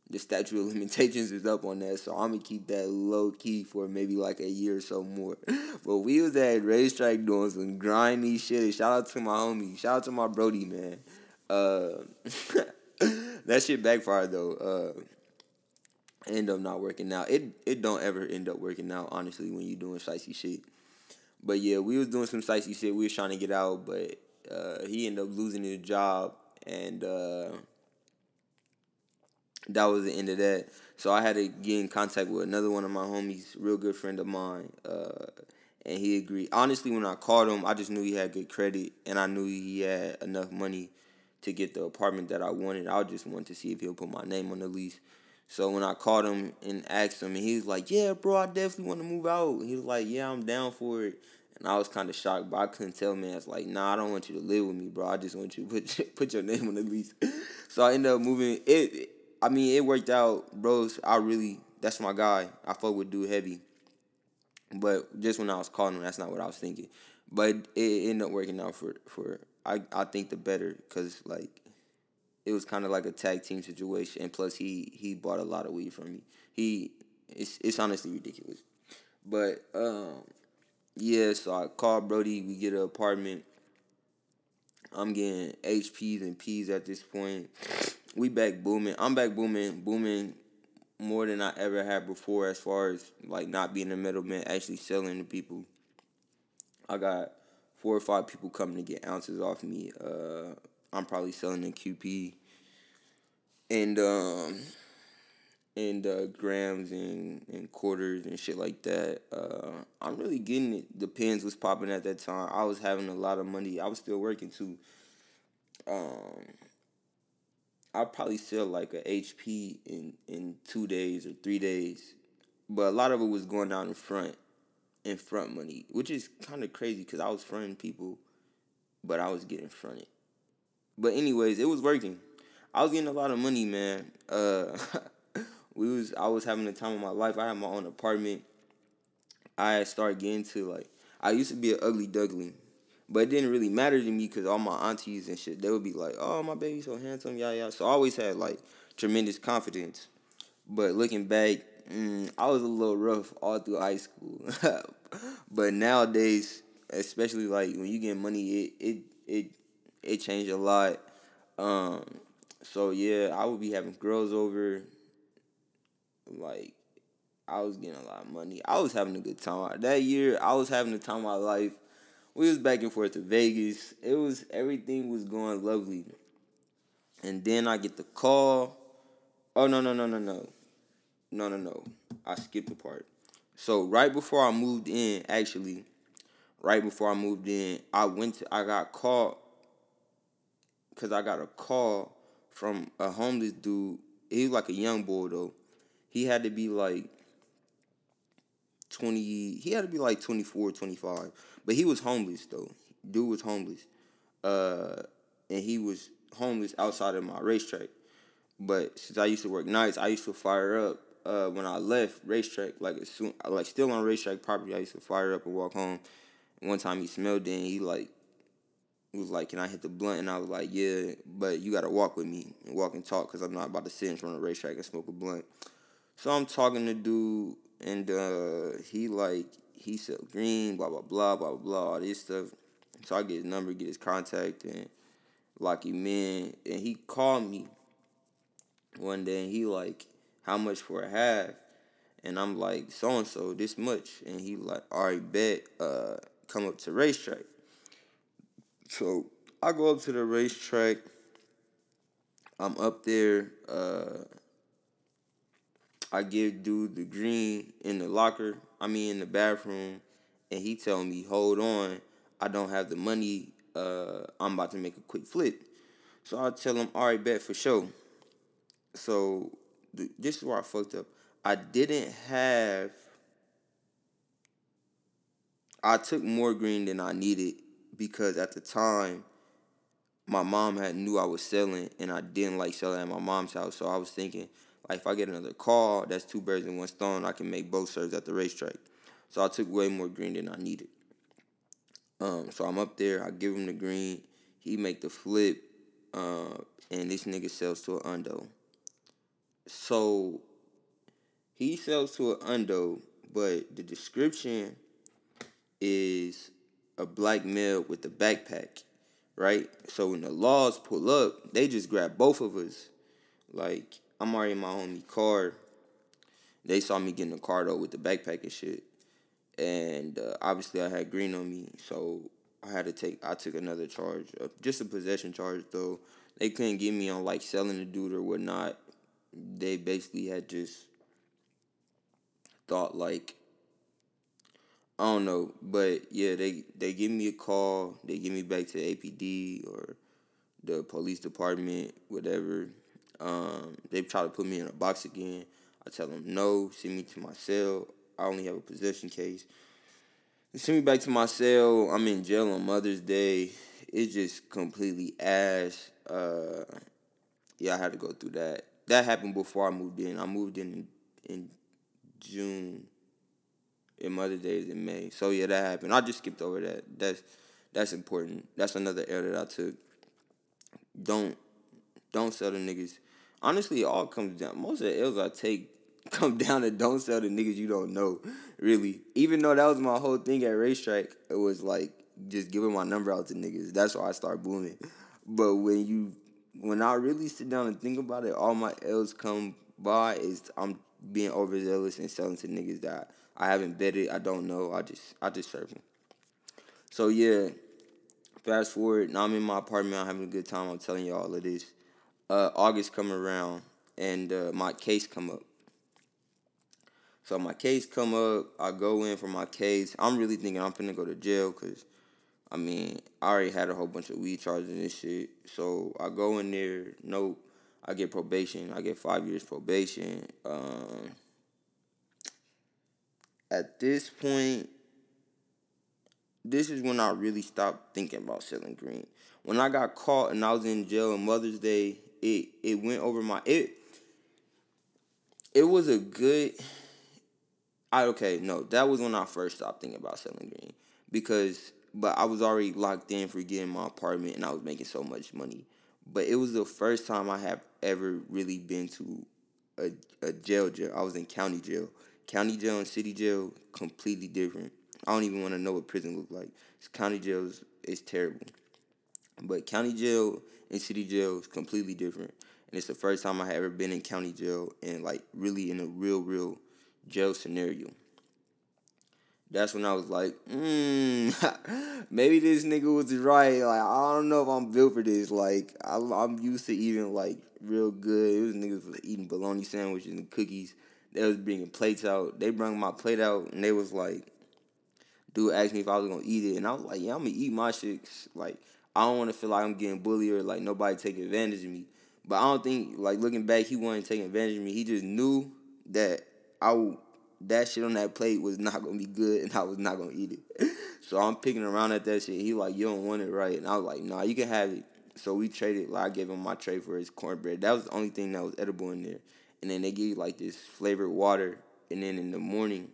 the statute of limitations is up on that, so I'm gonna keep that low key for maybe like a year or so more. But we was at RaceTrac doing some grimy shit. Shout out to my homie. Shout out to my Brody man. Uh, that shit backfired though. Uh, end up not working out. It it don't ever end up working out honestly when you're doing shicey shit. But yeah, we was doing some shicey shit. We was trying to get out, but uh, he ended up losing his job, and uh, that was the end of that. So I had to get in contact with another one of my homies, real good friend of mine, uh, and he agreed. Honestly, when I called him, I just knew he had good credit, and I knew he had enough money to get the apartment that I wanted. I just wanted to see if he'll put my name on the lease. So when I called him and asked him, and he was like, "Yeah, bro, I definitely want to move out." He was like, "Yeah, I'm down for it." And I was kind of shocked, but I couldn't tell man. I was like, "Nah, I don't want you to live with me, bro. I just want you to put put your name on the lease." so I ended up moving. It, I mean, it worked out, bros. I really, that's my guy. I fuck with dude heavy. But just when I was calling him, that's not what I was thinking. But it, it ended up working out for for I I think the better because like it was kind of like a tag team situation, and plus he he bought a lot of weed from me. He it's it's honestly ridiculous, but um yeah. So I called Brody. We get an apartment. I'm getting HPs and Ps at this point. We back booming. I'm back booming, booming more than I ever had before as far as like not being a middleman, actually selling to people. I got four or five people coming to get ounces off me. Uh, I'm probably selling in QP and um and uh, grams and, and quarters and shit like that. Uh, I'm really getting it. The pins was popping at that time. I was having a lot of money. I was still working too. Um, I probably sell like a HP in in two days or three days, but a lot of it was going down in front, in front money, which is kind of crazy because I was fronting people, but I was getting fronted. But anyways, it was working. I was getting a lot of money, man. Uh, we was I was having the time of my life. I had my own apartment. I started getting to like I used to be an ugly duckling, but it didn't really matter to me because all my aunties and shit they would be like, "Oh, my baby's so handsome, yeah, yeah." So I always had like tremendous confidence. But looking back, mm, I was a little rough all through high school. but nowadays, especially like when you get money, it it it it changed a lot. Um, so yeah, I would be having girls over. Like, I was getting a lot of money. I was having a good time that year. I was having the time of my life. We was back and forth to Vegas. It was everything was going lovely. And then I get the call. Oh no no no no no, no no no. I skipped the part. So right before I moved in, actually, right before I moved in, I went to I got called because I got a call from a homeless dude. He was like a young boy though. He had to be like 20, he had to be like 24, 25. But he was homeless though. Dude was homeless. Uh, and he was homeless outside of my RaceTrac. But since I used to work nights, I used to fire up uh, when I left RaceTrac, like as soon, like still on RaceTrac property, I used to fire up and walk home. One time he smelled it and he like was like, "Can I hit the blunt?" And I was like, "Yeah, but you gotta walk with me and walk and talk because I'm not about to sit in front of the RaceTrac and smoke a blunt." So I'm talking to dude, and uh, he like he said green, blah blah blah blah blah all this stuff. So I get his number, get his contact, and lock him in. And he called me one day, and he like, "How much for a half?" And I'm like, "So and so, this much." And he like, "All right, bet. Uh, come up to RaceTrac." So I go up to the RaceTrac. I'm up there. Uh, I give dude the green in the locker. I mean in the bathroom, and he tell me, "Hold on, I don't have the money. Uh, I'm about to make a quick flip." So I tell him, "All right, bet for sure." So th- this is where I fucked up. I didn't have. I took more green than I needed because at the time my mom had knew I was selling and I didn't like selling at my mom's house. So I was thinking, like if I get another call, that's two birds in one stone. I can make both serves at the RaceTrac. So I took way more green than I needed. Um, so I'm up there, I give him the green, he make the flip, uh, and this nigga sells to an undo. So he sells to an undo, but the description is a black male with a backpack, right? So when the laws pull up, they just grab both of us. Like I'm already in my homie car. They saw me getting a car though with the backpack and shit, and uh, obviously I had green on me, so I had to take. I took another charge, uh, just a possession charge though. They couldn't get me on like selling the dude or whatnot. They basically had just thought like I don't know, but yeah, they they give me a call. They give me back to the APD or the police department, whatever. Um, they try to put me in a box again. I tell them no. Send me to my cell. I only have a possession case. They send me back to my cell. I'm in jail on Mother's Day. It's just completely ass. Uh, yeah, I had to go through that. That happened before I moved in. I moved in in June and Mother's Day is in May. So yeah, that happened. I just skipped over that. That's that's important. That's another error that I took. Don't don't sell the niggas. Honestly, it all comes down. Most of the L's I take come down to don't sell the niggas you don't know. Really, even though that was my whole thing at RaceTrac, it was like just giving my number out to niggas. That's why I start booming. But when you when I really sit down and think about it, all my L's come by is I'm being overzealous and selling to niggas that I haven't betted. I don't know. I just I just serve them. So yeah, fast forward. Now I'm in my apartment. I'm having a good time. I'm telling you all of this. Uh, August come around and uh, my case come up. So my case come up. I go in for my case. I'm really thinking I'm finna go to jail because, I mean, I already had a whole bunch of weed charges and shit. So I go in there. Nope. I get probation. I get five years probation. Um, at this point, this is when I really stopped thinking about selling green. When I got caught and I was in jail on Mother's Day, it it went over my it. It was a good. I okay no that was when I first stopped thinking about selling green because but I was already locked in for getting my apartment and I was making so much money. But it was the first time I have ever really been to a, a jail jail. I was in county jail. County jail and city jail completely different. I don't even want to know what prison look like. It's county jail is terrible, but county jail and city jail is completely different. And it's the first time I ever been in county jail and like really in a real, real jail scenario. That's when I was like, mm, maybe this nigga was right. Like I don't know if I'm built for this. Like I, I'm used to eating like real good. It was niggas eating bologna sandwiches and cookies. They was bringing plates out. They brought my plate out and they was like, dude asked me if I was gonna eat it, and I was like, yeah, I'm gonna eat my shit. Like I don't want to feel like I'm getting bullied or like nobody taking advantage of me. But I don't think like looking back, he wasn't taking advantage of me. He just knew that I that shit on that plate was not gonna be good, and I was not gonna eat it. so I'm picking around at that shit. He like, you don't want it, right? And I was like, nah, you can have it. So we traded. Like I gave him my tray for his cornbread. That was the only thing that was edible in there. And then they give you like this flavored water. And then in the morning,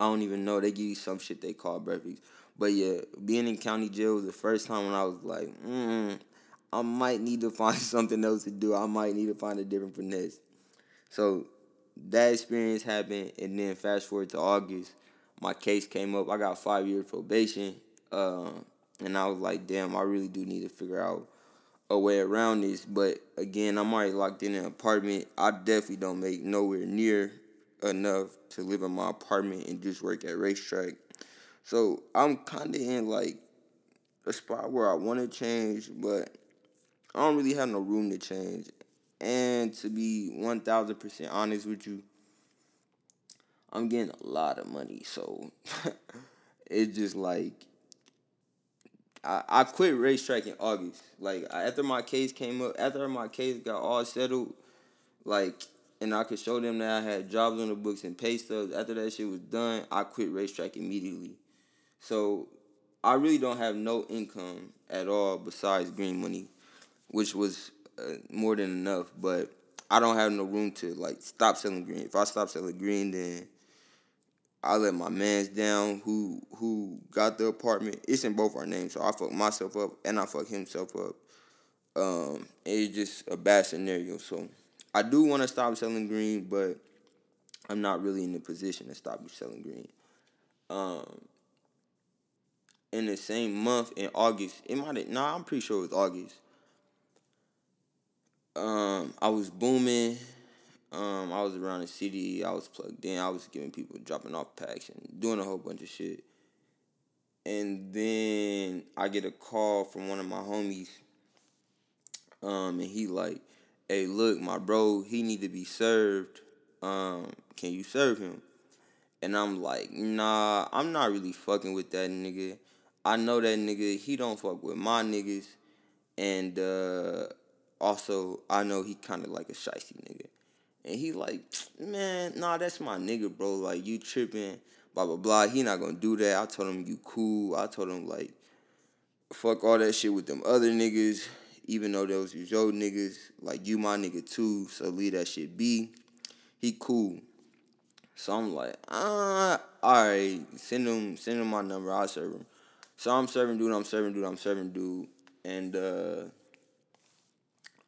I don't even know. They give you some shit they call breakfast. But yeah, being in county jail was the first time when I was like, mm, I might need to find something else to do. I might need to find a different finesse. So that experience happened, and then fast forward to August, my case came up. I got five years probation, uh, and I was like, damn, I really do need to figure out a way around this. But again, I'm already locked in an apartment. I definitely don't make nowhere near enough to live in my apartment and just work at RaceTrac. So I'm kind of in like a spot where I want to change, but I don't really have no room to change. And to be 1000% honest with you, I'm getting a lot of money. So it's just like, I, I quit RaceTrac in August. Like, after my case came up, after my case got all settled, like, and I could show them that I had jobs on the books and pay stubs. After that shit was done, I quit RaceTrac immediately. So I really don't have no income at all besides green money, which was uh, more than enough. But I don't have no room to like stop selling green. If I stop selling green, then I let my man's down who who got the apartment. It's in both our names, so I fuck myself up and I fuck himself up. Um, it's just a bad scenario. So I do want to stop selling green, but I'm not really in the position to stop selling green. Um, in the same month in August, it might nah, I'm pretty sure it was August. Um, I was booming. Um, I was around the city. I was plugged in. I was giving people dropping off packs and doing a whole bunch of shit. And then I get a call from one of my homies. Um, and he like, hey, look, my bro, he need to be served. Um, can you serve him? And I'm like, nah, I'm not really fucking with that nigga. I know that nigga, he don't fuck with my niggas. And uh, also, I know he kind of like a shicey nigga. And he like, man, nah, that's my nigga, bro. Like, you tripping, blah, blah, blah. He not gonna do that. I told him you cool. I told him, like, fuck all that shit with them other niggas even though those was your niggas, like you my nigga too, so leave that shit be. He cool. So I'm like, ah, alright, send him send him my number, I'll serve him. So I'm serving dude, I'm serving dude, I'm serving dude. And uh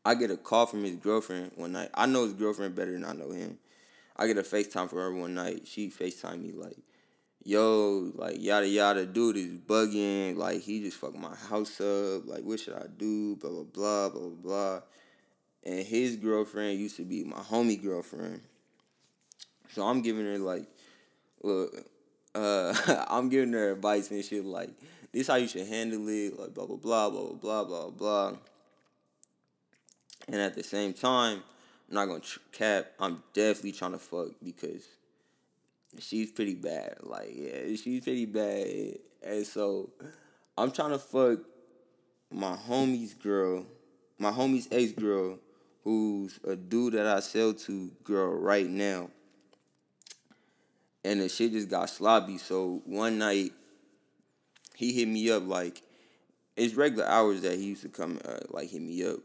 I get a call from his girlfriend one night. I know his girlfriend better than I know him. I get a FaceTime from her one night. She FaceTime me like, yo, like yada yada, dude is bugging, like he just fucked my house up, like what should I do, blah blah blah blah blah. And his girlfriend used to be my homie girlfriend. So I'm giving her like, look, uh, I'm giving her advice and shit like, this how you should handle it, like blah blah blah blah blah blah blah. And at the same time, I'm not gonna cap. I'm definitely trying to fuck because she's pretty bad. Like, yeah, she's pretty bad. And so I'm trying to fuck my homie's girl, my homie's ex girl, who's a dude that I sell to girl right now. And the shit just got sloppy. So one night, he hit me up like, it's regular hours that he used to come, uh, like, hit me up.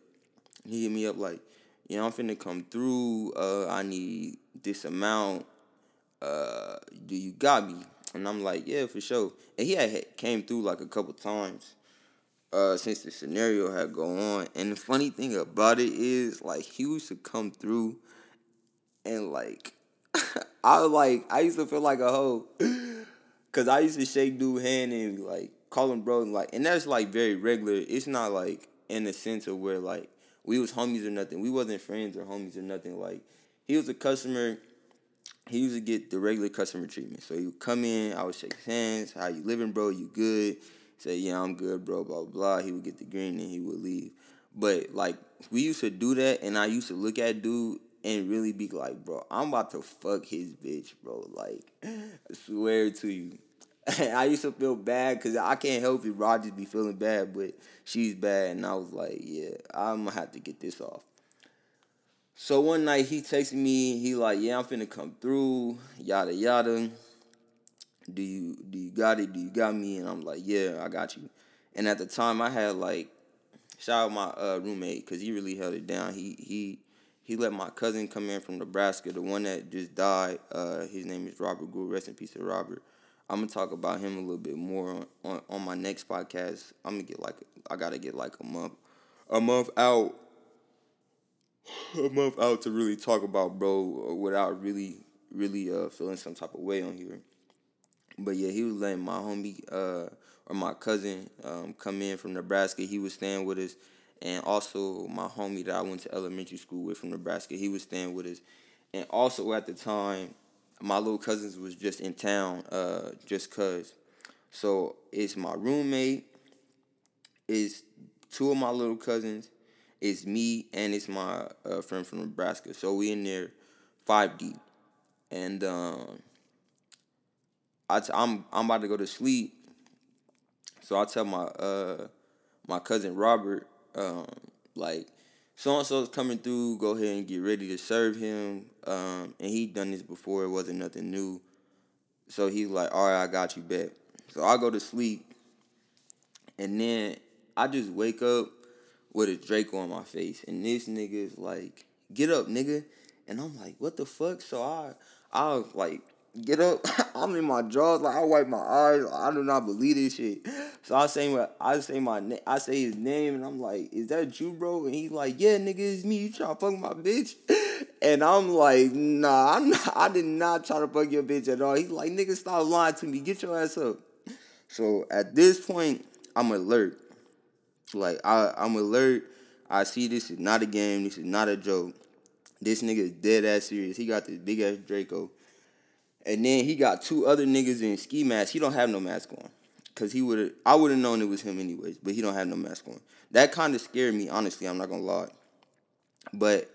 He hit me up like, you know, I'm finna come through. Uh, I need this amount uh, do you got me? And I'm like, yeah, for sure. And he had came through like a couple times uh, since the scenario had gone on. And the funny thing about it is, like, he used to come through and like, I like, I used to feel like a hoe. Cause I used to shake dude hand and like call him bro and like and that's like very regular. It's not like in the sense of where like we was homies or nothing. We wasn't friends or homies or nothing. Like he was a customer. He used to get the regular customer treatment. So he would come in, I would shake his hands. How you living, bro? You good? Say, yeah, I'm good, bro. Blah blah blah. He would get the green and he would leave. But like we used to do that, and I used to look at dude and really be like, bro, I'm about to fuck his bitch, bro. Like, I swear to you. I used to feel bad because I can't help it. Rogers be feeling bad, but she's bad, and I was like, yeah, I'm gonna have to get this off. So one night he texted me. He like, yeah, I'm finna come through. Yada yada. Do you do you got it? Do you got me? And I'm like, yeah, I got you. And at the time, I had like, shout out my uh, roommate because he really held it down. He he he let my cousin come in from Nebraska, the one that just died. Uh, his name is Robert Gould. Rest in peace to Robert. I'm gonna talk about him a little bit more on, on, on my next podcast. I'm gonna get like I gotta get like a month, a month out, a month out to really talk about bro without really really uh feeling some type of way on here. But yeah, he was letting my homie uh or my cousin um come in from Nebraska. He was staying with us, and also my homie that I went to elementary school with from Nebraska. He was staying with us, and also at the time my little cousins was just in town, uh, just cause. So it's my roommate, it's two of my little cousins, it's me, and it's my uh, friend from Nebraska. So we in there five deep, and um, I t- I'm I'm about to go to sleep. So I tell my uh my cousin Robert um like so and so's coming through. Go ahead and get ready to serve him. Um, and he done this before. It wasn't nothing new. So he's like, all right, I got you, back. So I go to sleep, and then I just wake up with a Draco on my face, and this nigga is like, get up, nigga. And I'm like, what the fuck? So I, I like, get up. I'm in my drawers, like I wipe my eyes. I do not believe this shit. So I say my, I say my, na- I say his name, and I'm like, is that you, bro? And he's like, yeah, nigga, it's me. You trying to fuck my bitch? And I'm like, nah, I'm not, I did not try to fuck your bitch at all. He's like, nigga, stop lying to me. Get your ass up. So at this point, I'm alert. Like I, I'm alert. I see this is not a game. This is not a joke. This nigga is dead ass serious. He got this big ass Draco. And then he got two other niggas in ski masks. He don't have no mask on. Cause he would I would have known it was him anyways, but he don't have no mask on. That kind of scared me, honestly, I'm not gonna lie. But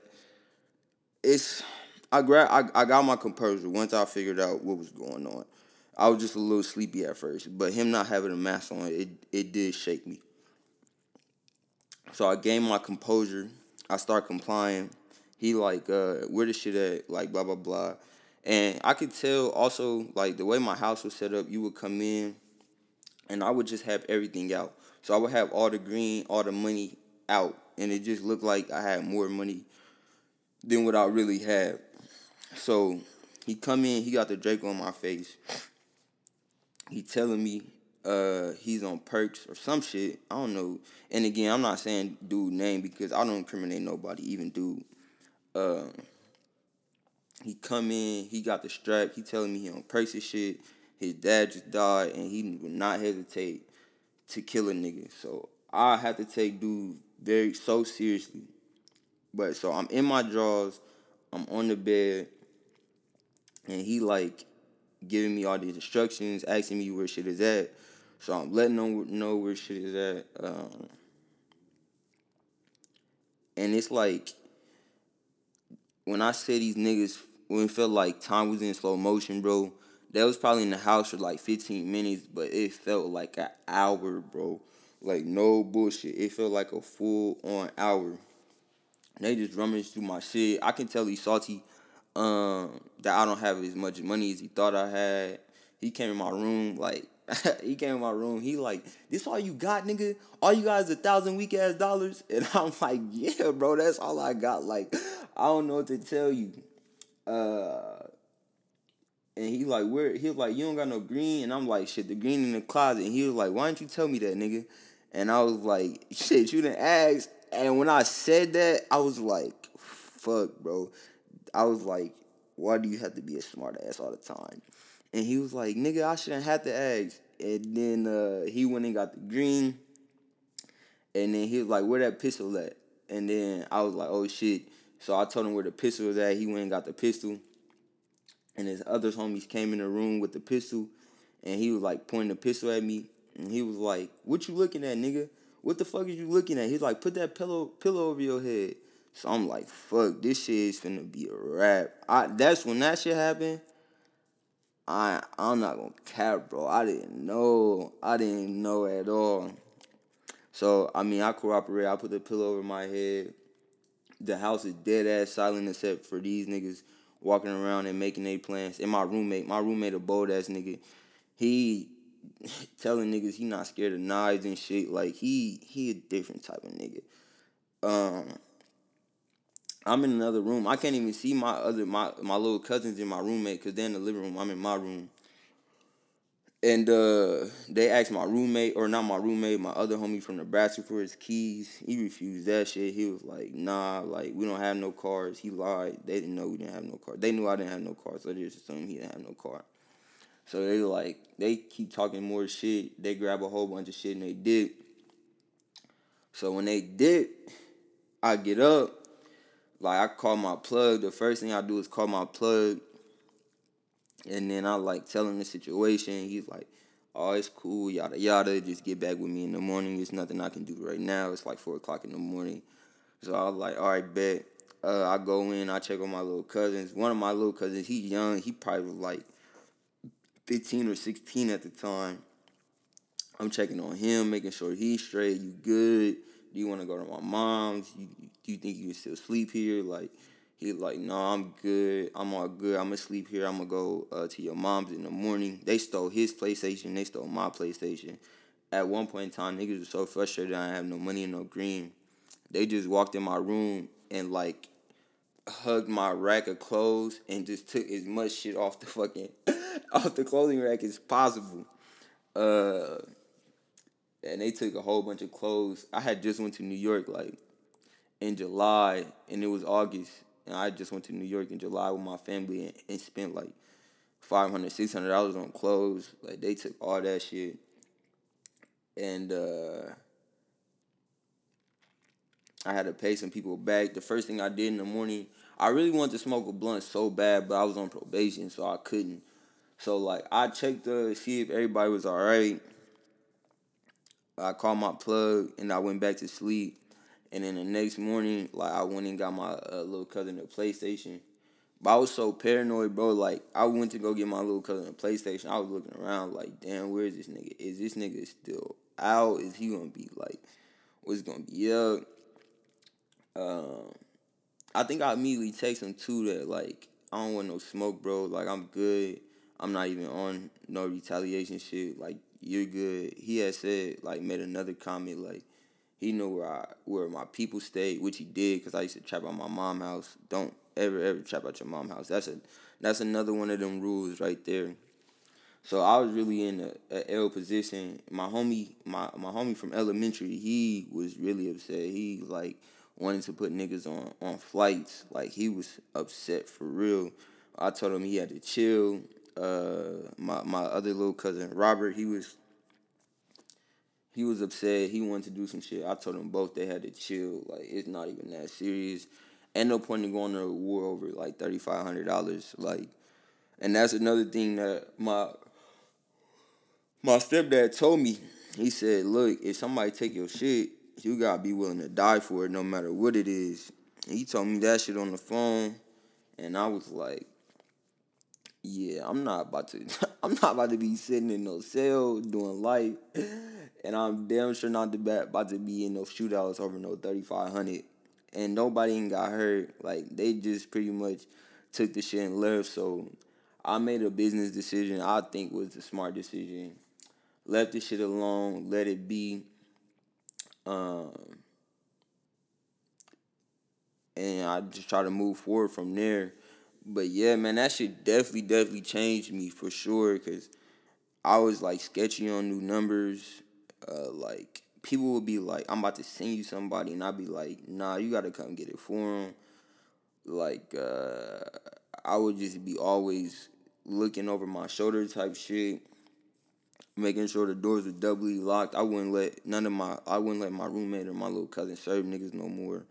it's I grab I, I got my composure once I figured out what was going on. I was just a little sleepy at first, but him not having a mask on, it it did shake me. So I gained my composure. I start complying. He like, uh, where the shit at? Like blah blah blah. And I could tell also like the way my house was set up, you would come in and I would just have everything out. So I would have all the green, all the money out. And it just looked like I had more money than what I really had. So he come in, he got the Drake on my face. He telling me uh he's on perks or some shit. I don't know. And again, I'm not saying dude name because I don't incriminate nobody, even dude. Uh, he come in, he got the strap, he telling me he on perks and shit. His dad just died and he would not hesitate to kill a nigga. So I have to take dude very so seriously. But so I'm in my drawers, I'm on the bed, and he like giving me all these instructions, asking me where shit is at. So I'm letting them know where shit is at. Um, and it's like when I say these niggas, when it felt like time was in slow motion, bro. That was probably in the house for like 15 minutes, but it felt like an hour, bro. Like no bullshit. It felt like a full on hour. They just rummaged through my shit. I can tell he's salty um, that I don't have as much money as he thought I had. He came in my room like he came in my room. He like, this all you got, nigga? All you got is a thousand weak ass dollars? And I'm like, yeah, bro, that's all I got. Like, I don't know what to tell you. Uh and he like, where he was like, you don't got no green, and I'm like, shit, the green in the closet. And he was like, why didn't you tell me that, nigga? And I was like, shit, you didn't ask. And when I said that, I was like, fuck, bro. I was like, why do you have to be a smart ass all the time? And he was like, nigga, I shouldn't have to ask. And then uh, he went and got the green. And then he was like, where that pistol at? And then I was like, oh shit. So I told him where the pistol was at. He went and got the pistol. And his other homies came in the room with the pistol. And he was like pointing the pistol at me. And he was like, what you looking at, nigga? What the fuck is you looking at? He's like, put that pillow pillow over your head. So I'm like, fuck, this shit is finna be a wrap. I that's when that shit happened. I I'm not gonna cap, bro. I didn't know. I didn't know at all. So I mean, I cooperate. I put the pillow over my head. The house is dead ass silent except for these niggas walking around and making their plans. And my roommate, my roommate, a bold ass nigga, he telling niggas he not scared of knives and shit. Like he he a different type of nigga. Um, I'm in another room. I can't even see my other my my little cousins in my roommate because they're in the living room. I'm in my room. And uh, they asked my roommate, or not my roommate, my other homie from Nebraska for his keys. He refused that shit. He was like, nah, like, we don't have no cars. He lied. They didn't know we didn't have no car. They knew I didn't have no car, so they just assumed he didn't have no car. So they like, they keep talking more shit. They grab a whole bunch of shit and they dip. So when they dip, I get up, like I call my plug. The first thing I do is call my plug, and then I like tell him the situation. He's like, "Oh, it's cool, yada yada. Just get back with me in the morning. There's nothing I can do right now. It's like four o'clock in the morning." So I was like, "All right, bet." Uh, I go in. I check on my little cousins. One of my little cousins, he's young. He probably was like fifteen or sixteen at the time. I'm checking on him, making sure he's straight. You good? Do you want to go to my mom's? You, do you think you can still sleep here? Like, he like, no, nah, I'm good. I'm all good. I'm gonna sleep here. I'm gonna go uh, to your mom's in the morning. They stole his PlayStation. They stole my PlayStation. At one point in time, niggas were so frustrated I have no money and no green. They just walked in my room and like hugged my rack of clothes and just took as much shit off the fucking off the clothing rack as possible. Uh and they took a whole bunch of clothes. I had just went to New York like in July, and it was August, and I just went to New York in July with my family and, and spent like 500 600 dollars on clothes. Like they took all that shit, and uh, I had to pay some people back. The first thing I did in the morning, I really wanted to smoke a blunt so bad, but I was on probation, so I couldn't. So like I checked to see if everybody was all right I called my plug and I went back to sleep. And then the next morning, like I went and got my uh, little cousin a PlayStation. But I was so paranoid, bro. Like I went to go get my little cousin a PlayStation. I was looking around like, damn, where is this nigga? Is this nigga still out? Is he gonna be like, what's gonna be up? Um, I think I immediately text him too that like I don't want no smoke, bro. Like I'm good. I'm not even on no retaliation shit. Like you're good. He had said like made another comment like he knew where I where my people stayed, which he did because I used to trap at my mom house. Don't ever ever trap at your mom house. That's a that's another one of them rules right there. So I was really in a, a L position. My homie, my my homie from elementary, he was really upset. He like wanted to put niggas on on flights. Like he was upset for real. I told him he had to chill uh my my other little cousin Robert, he was he was upset. He wanted to do some shit. I told them both they had to chill. Like it's not even that serious. Ain't no point in going to war over like thirty five hundred dollars. Like, and that's another thing that my my stepdad told me. He said, "Look, if somebody take your shit, you gotta be willing to die for it, no matter what it is." He told me that shit on the phone, and I was like, yeah, I'm not about to. I'm not about to be sitting in no cell doing life, and I'm damn sure not about to be in no shootouts over no thirty five hundred. And nobody even got hurt. Like they just pretty much took the shit and left. So I made a business decision. I think was the smart decision. Left the shit alone. Let it be. Um, and I just try to move forward from there but yeah, man, that shit definitely, definitely changed me for sure. Cause I was like sketchy on new numbers. Uh, like people would be like, "I'm about to send you somebody," and I'd be like, "Nah, you gotta come get it for them." Like uh, I would just be always looking over my shoulder type shit, making sure the doors were doubly locked. I wouldn't let none of my I wouldn't let my roommate or my little cousin serve niggas no more.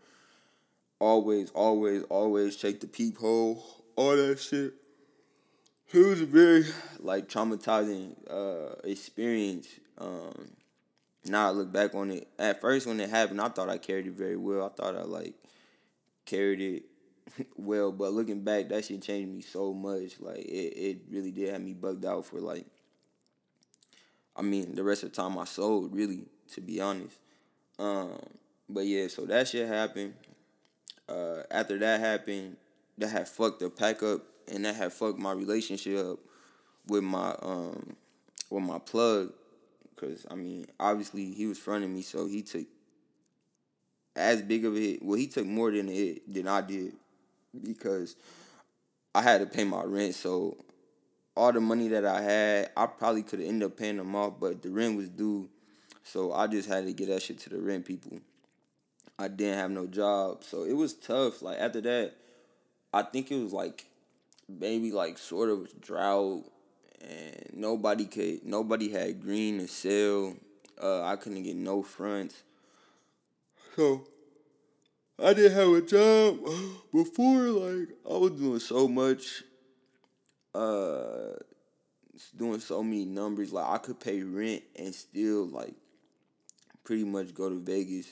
Always, always, always check the peephole, all that shit. It was a very like traumatizing uh experience. Um now I look back on it. At first when it happened, I thought I carried it very well. I thought I like carried it well, but looking back, that shit changed me so much. Like it, it really did have me bugged out for like I mean, the rest of the time I sold, really, to be honest. Um, but yeah, so that shit happened. Uh, after that happened, that had fucked the pack up and that had fucked my relationship up with my um with my plug. Cause I mean, obviously he was fronting me, so he took as big of a hit. Well, he took more than a hit than I did because I had to pay my rent. So all the money that I had, I probably could have ended up paying them off, but the rent was due. So I just had to get that shit to the rent people. I didn't have no job. So it was tough. Like after that, I think it was like maybe like sort of drought and nobody could nobody had green to sell. Uh, I couldn't get no fronts. So I didn't have a job before. Like I was doing so much, uh, doing so many numbers. Like I could pay rent and still like pretty much go to Vegas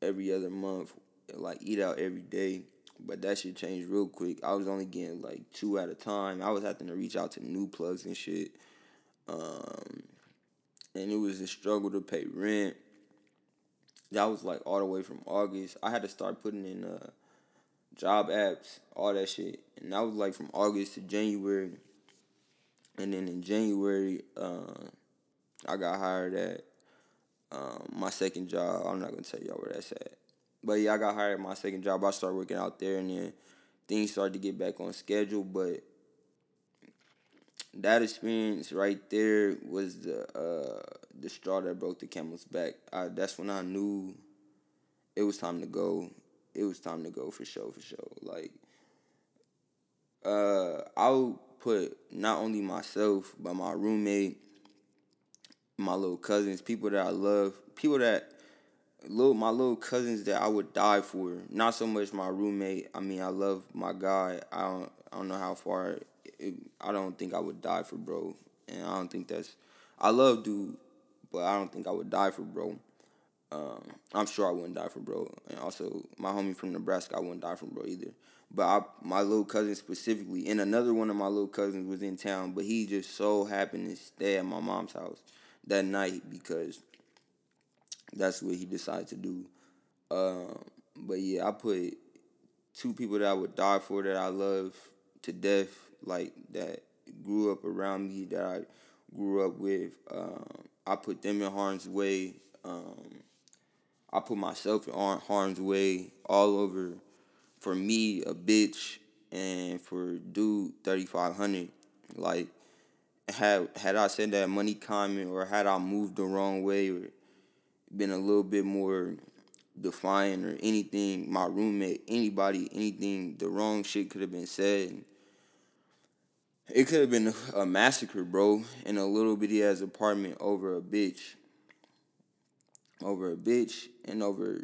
every other month, like eat out every day. But that shit changed real quick. I was only getting like two at a time. I was having to reach out to new plugs and shit. Um, and it was a struggle to pay rent that was like all the way from August. I had to start putting in uh, job apps, all that shit, and that was like from August to January. And then in January, uh, I got hired at um, my second job. I'm not gonna tell y'all where that's at, but yeah, I got hired my second job. I started working out there, and then things started to get back on schedule. But that experience right there was the uh, the straw that broke the camel's back. I, that's when I knew it was time to go. It was time to go for sure, for sure. Like, uh, I would put not only myself but my roommate, my little cousins, people that I love, people that little my little cousins that I would die for. Not so much my roommate. I mean, I love my guy. I don't I don't know how far it, I don't think I would die for bro, and I don't think that's. I love dude, but I don't think I would die for bro. Um, I'm sure I wouldn't die for bro, and also my homie from Nebraska, I wouldn't die for bro either. But I, my little cousin specifically, and another one of my little cousins was in town, but he just so happened to stay at my mom's house that night because that's what he decided to do. Um, but yeah, I put two people that I would die for that I love to death like that grew up around me that I grew up with. Um, I put them in harm's way. Um, I put myself in harm's way all over. For me, a bitch, and for dude, thirty five hundred. Like, had had I said that money comment, or had I moved the wrong way, or been a little bit more defiant, or anything, my roommate, anybody, anything, the wrong shit could have been said it could have been a massacre, bro, in a little bitty ass apartment over a bitch. Over a bitch and over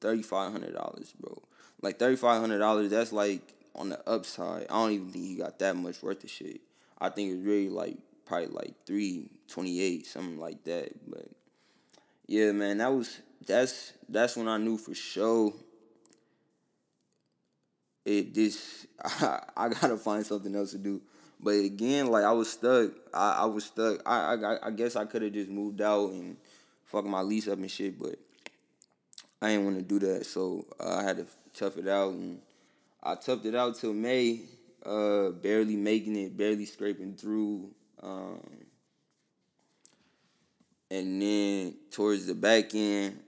thirty five hundred dollars, bro. Like thirty five hundred dollars, that's like on the upside. I don't even think he got that much worth of shit. I think it's really like probably like three twenty eight, something like that. But yeah, man, that was that's that's when I knew for sure it this I, I gotta find something else to do. But again, like I was stuck. I, I was stuck. I I I guess I could have just moved out and fuck my lease up and shit, but I didn't want to do that. So uh, I had to tough it out, and I toughed it out till May. Uh, barely making it, barely scraping through. Um, and then towards the back end,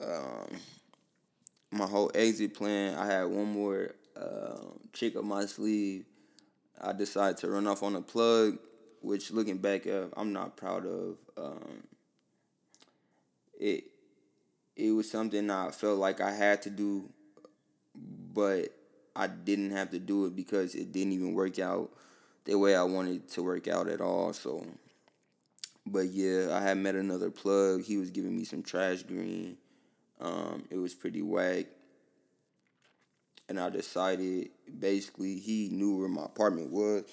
um, my whole exit plan, I had one more uh, chick up my sleeve I decided to run off on a plug, which looking back, uh, I'm not proud of. Um, it it was something I felt like I had to do, but I didn't have to do it because it didn't even work out the way I wanted to work out at all. So, but yeah, I had met another plug. He was giving me some trash green. Um, it was pretty whack. And I decided basically he knew where my apartment was.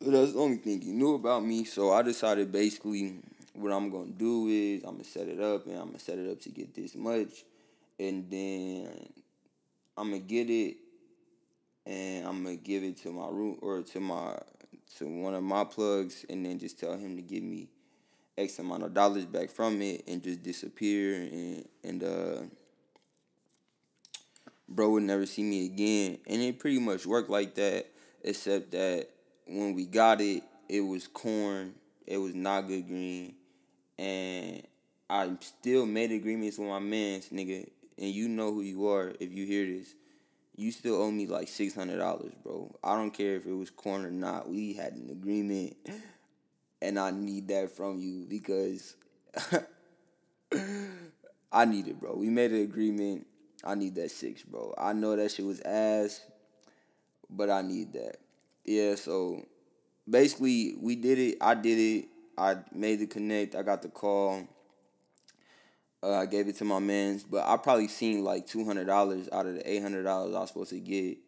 That's the only thing he knew about me. So I decided basically what I'm gonna do is I'm gonna set it up and I'm gonna set it up to get this much, and then I'm gonna get it, and I'm gonna give it to my room or to my to one of my plugs, and then just tell him to give me X amount of dollars back from it, and just disappear, and and uh, bro would never see me again, and it pretty much worked like that, except that when we got it, it was corn. It was not good green and I still made agreements with my mans, nigga. And you know who you are if you hear this. You still owe me like six hundred dollars, bro. I don't care if it was corn or not. We had an agreement, and I need that from you because I need it, bro. We made an agreement. I need that six, bro. I know that shit was ass, but I need that. Yeah, so basically we did it. I did it. I made the connect. I got the call. Uh, I gave it to my man's, but I probably seen like two hundred dollars out of the eight hundred dollars I was supposed to get.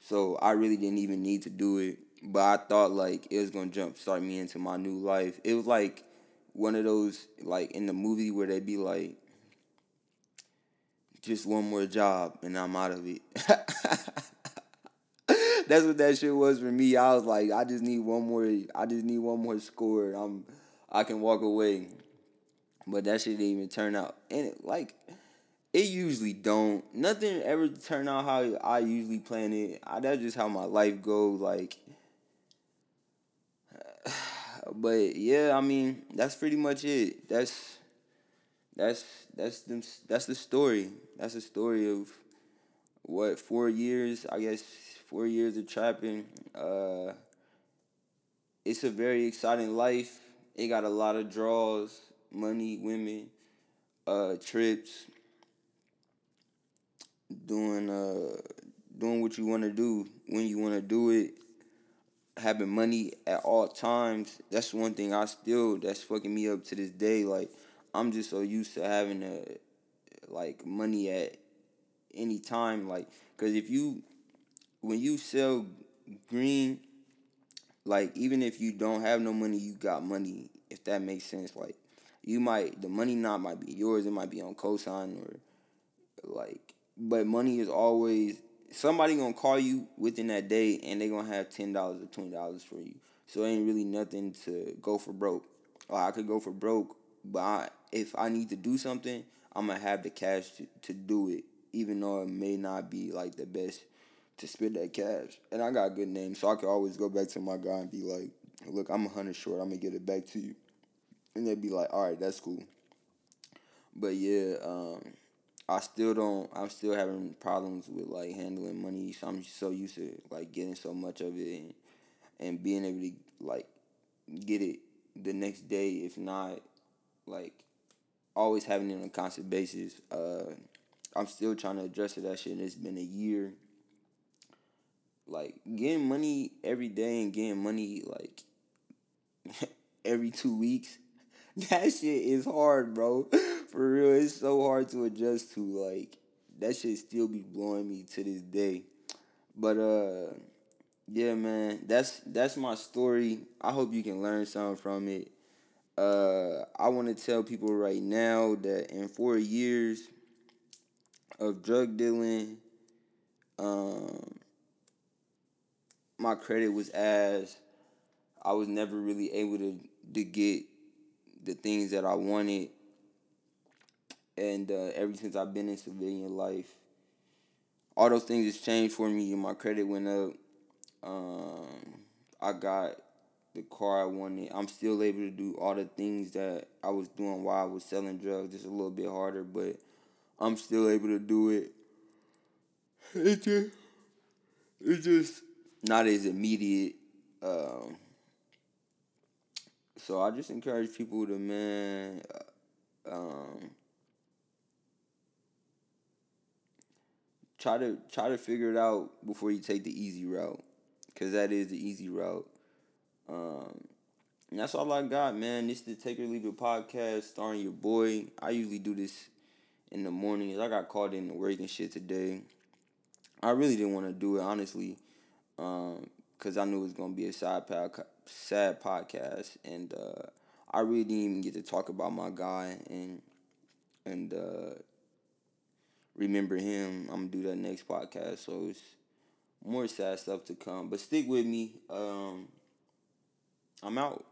So I really didn't even need to do it. But I thought like it was gonna jump start me into my new life. It was like one of those like in the movie where they be like, just one more job and I'm out of it. That's what that shit was for me. I was like, I just need one more. I just need one more score. I'm, I can walk away. But that shit didn't even turn out. And it, like, it usually don't. Nothing ever turn out how I usually plan it. I, that's just how my life go. Like, but yeah, I mean, that's pretty much it. That's that's that's that's the story. That's the story of what four years, I guess, four years of trapping. Uh, it's a very exciting life. It got a lot of draws, money, women, uh, trips, doing uh, doing what you want to do when you want to do it, having money at all times. That's one thing I still that's fucking me up to this day. Like I'm just so used to having a like money at any time. Like, cause if you when you sell green, like even if you don't have no money, you got money. If that makes sense, like you might the money not might be yours. It might be on cosign or like, but money is always somebody gonna call you within that day, and they gonna have ten dollars or twenty dollars for you. So it ain't really nothing to go for broke. Or I could go for broke, but I, if I need to do something, I'm gonna have the cash to, to do it, even though it may not be like the best to spend that cash. And I got a good name, so I could always go back to my guy and be like, look, I'm a hundred short, I'm gonna get it back to you. And they'd be like, all right, that's cool. But yeah, um, I still don't. I'm still having problems with like handling money. So I'm so used to like getting so much of it and and being able to like get it the next day. If not, like always having it on a constant basis. Uh, I'm still trying to address that shit. And it's been a year like getting money every day and getting money like every two weeks that shit is hard bro for real it's so hard to adjust to like that shit still be blowing me to this day but uh yeah man that's that's my story i hope you can learn something from it uh i want to tell people right now that in four years of drug dealing um my credit was ass. I was never really able to to get the things that I wanted. And uh, ever since I've been in civilian life, all those things has changed for me. My credit went up. Um, I got the car I wanted. I'm still able to do all the things that I was doing while I was selling drugs. It's a little bit harder, but I'm still able to do it. It just, it just not as immediate. Um, so I just encourage people to man, uh, um, try to try to figure it out before you take the easy route, cause that is the easy route. Um, and that's all I got, man. This is the Take or Leave It podcast starring your boy. I usually do this in the mornings. I got called in to work and shit today. I really didn't want to do it, honestly, um, because I knew it was going to be a sad, pod- sad podcast. And uh, I really didn't even get to talk about my guy and, and uh, remember him. I'm to do that next podcast. So it's more sad stuff to come. But stick with me. Um, I'm out.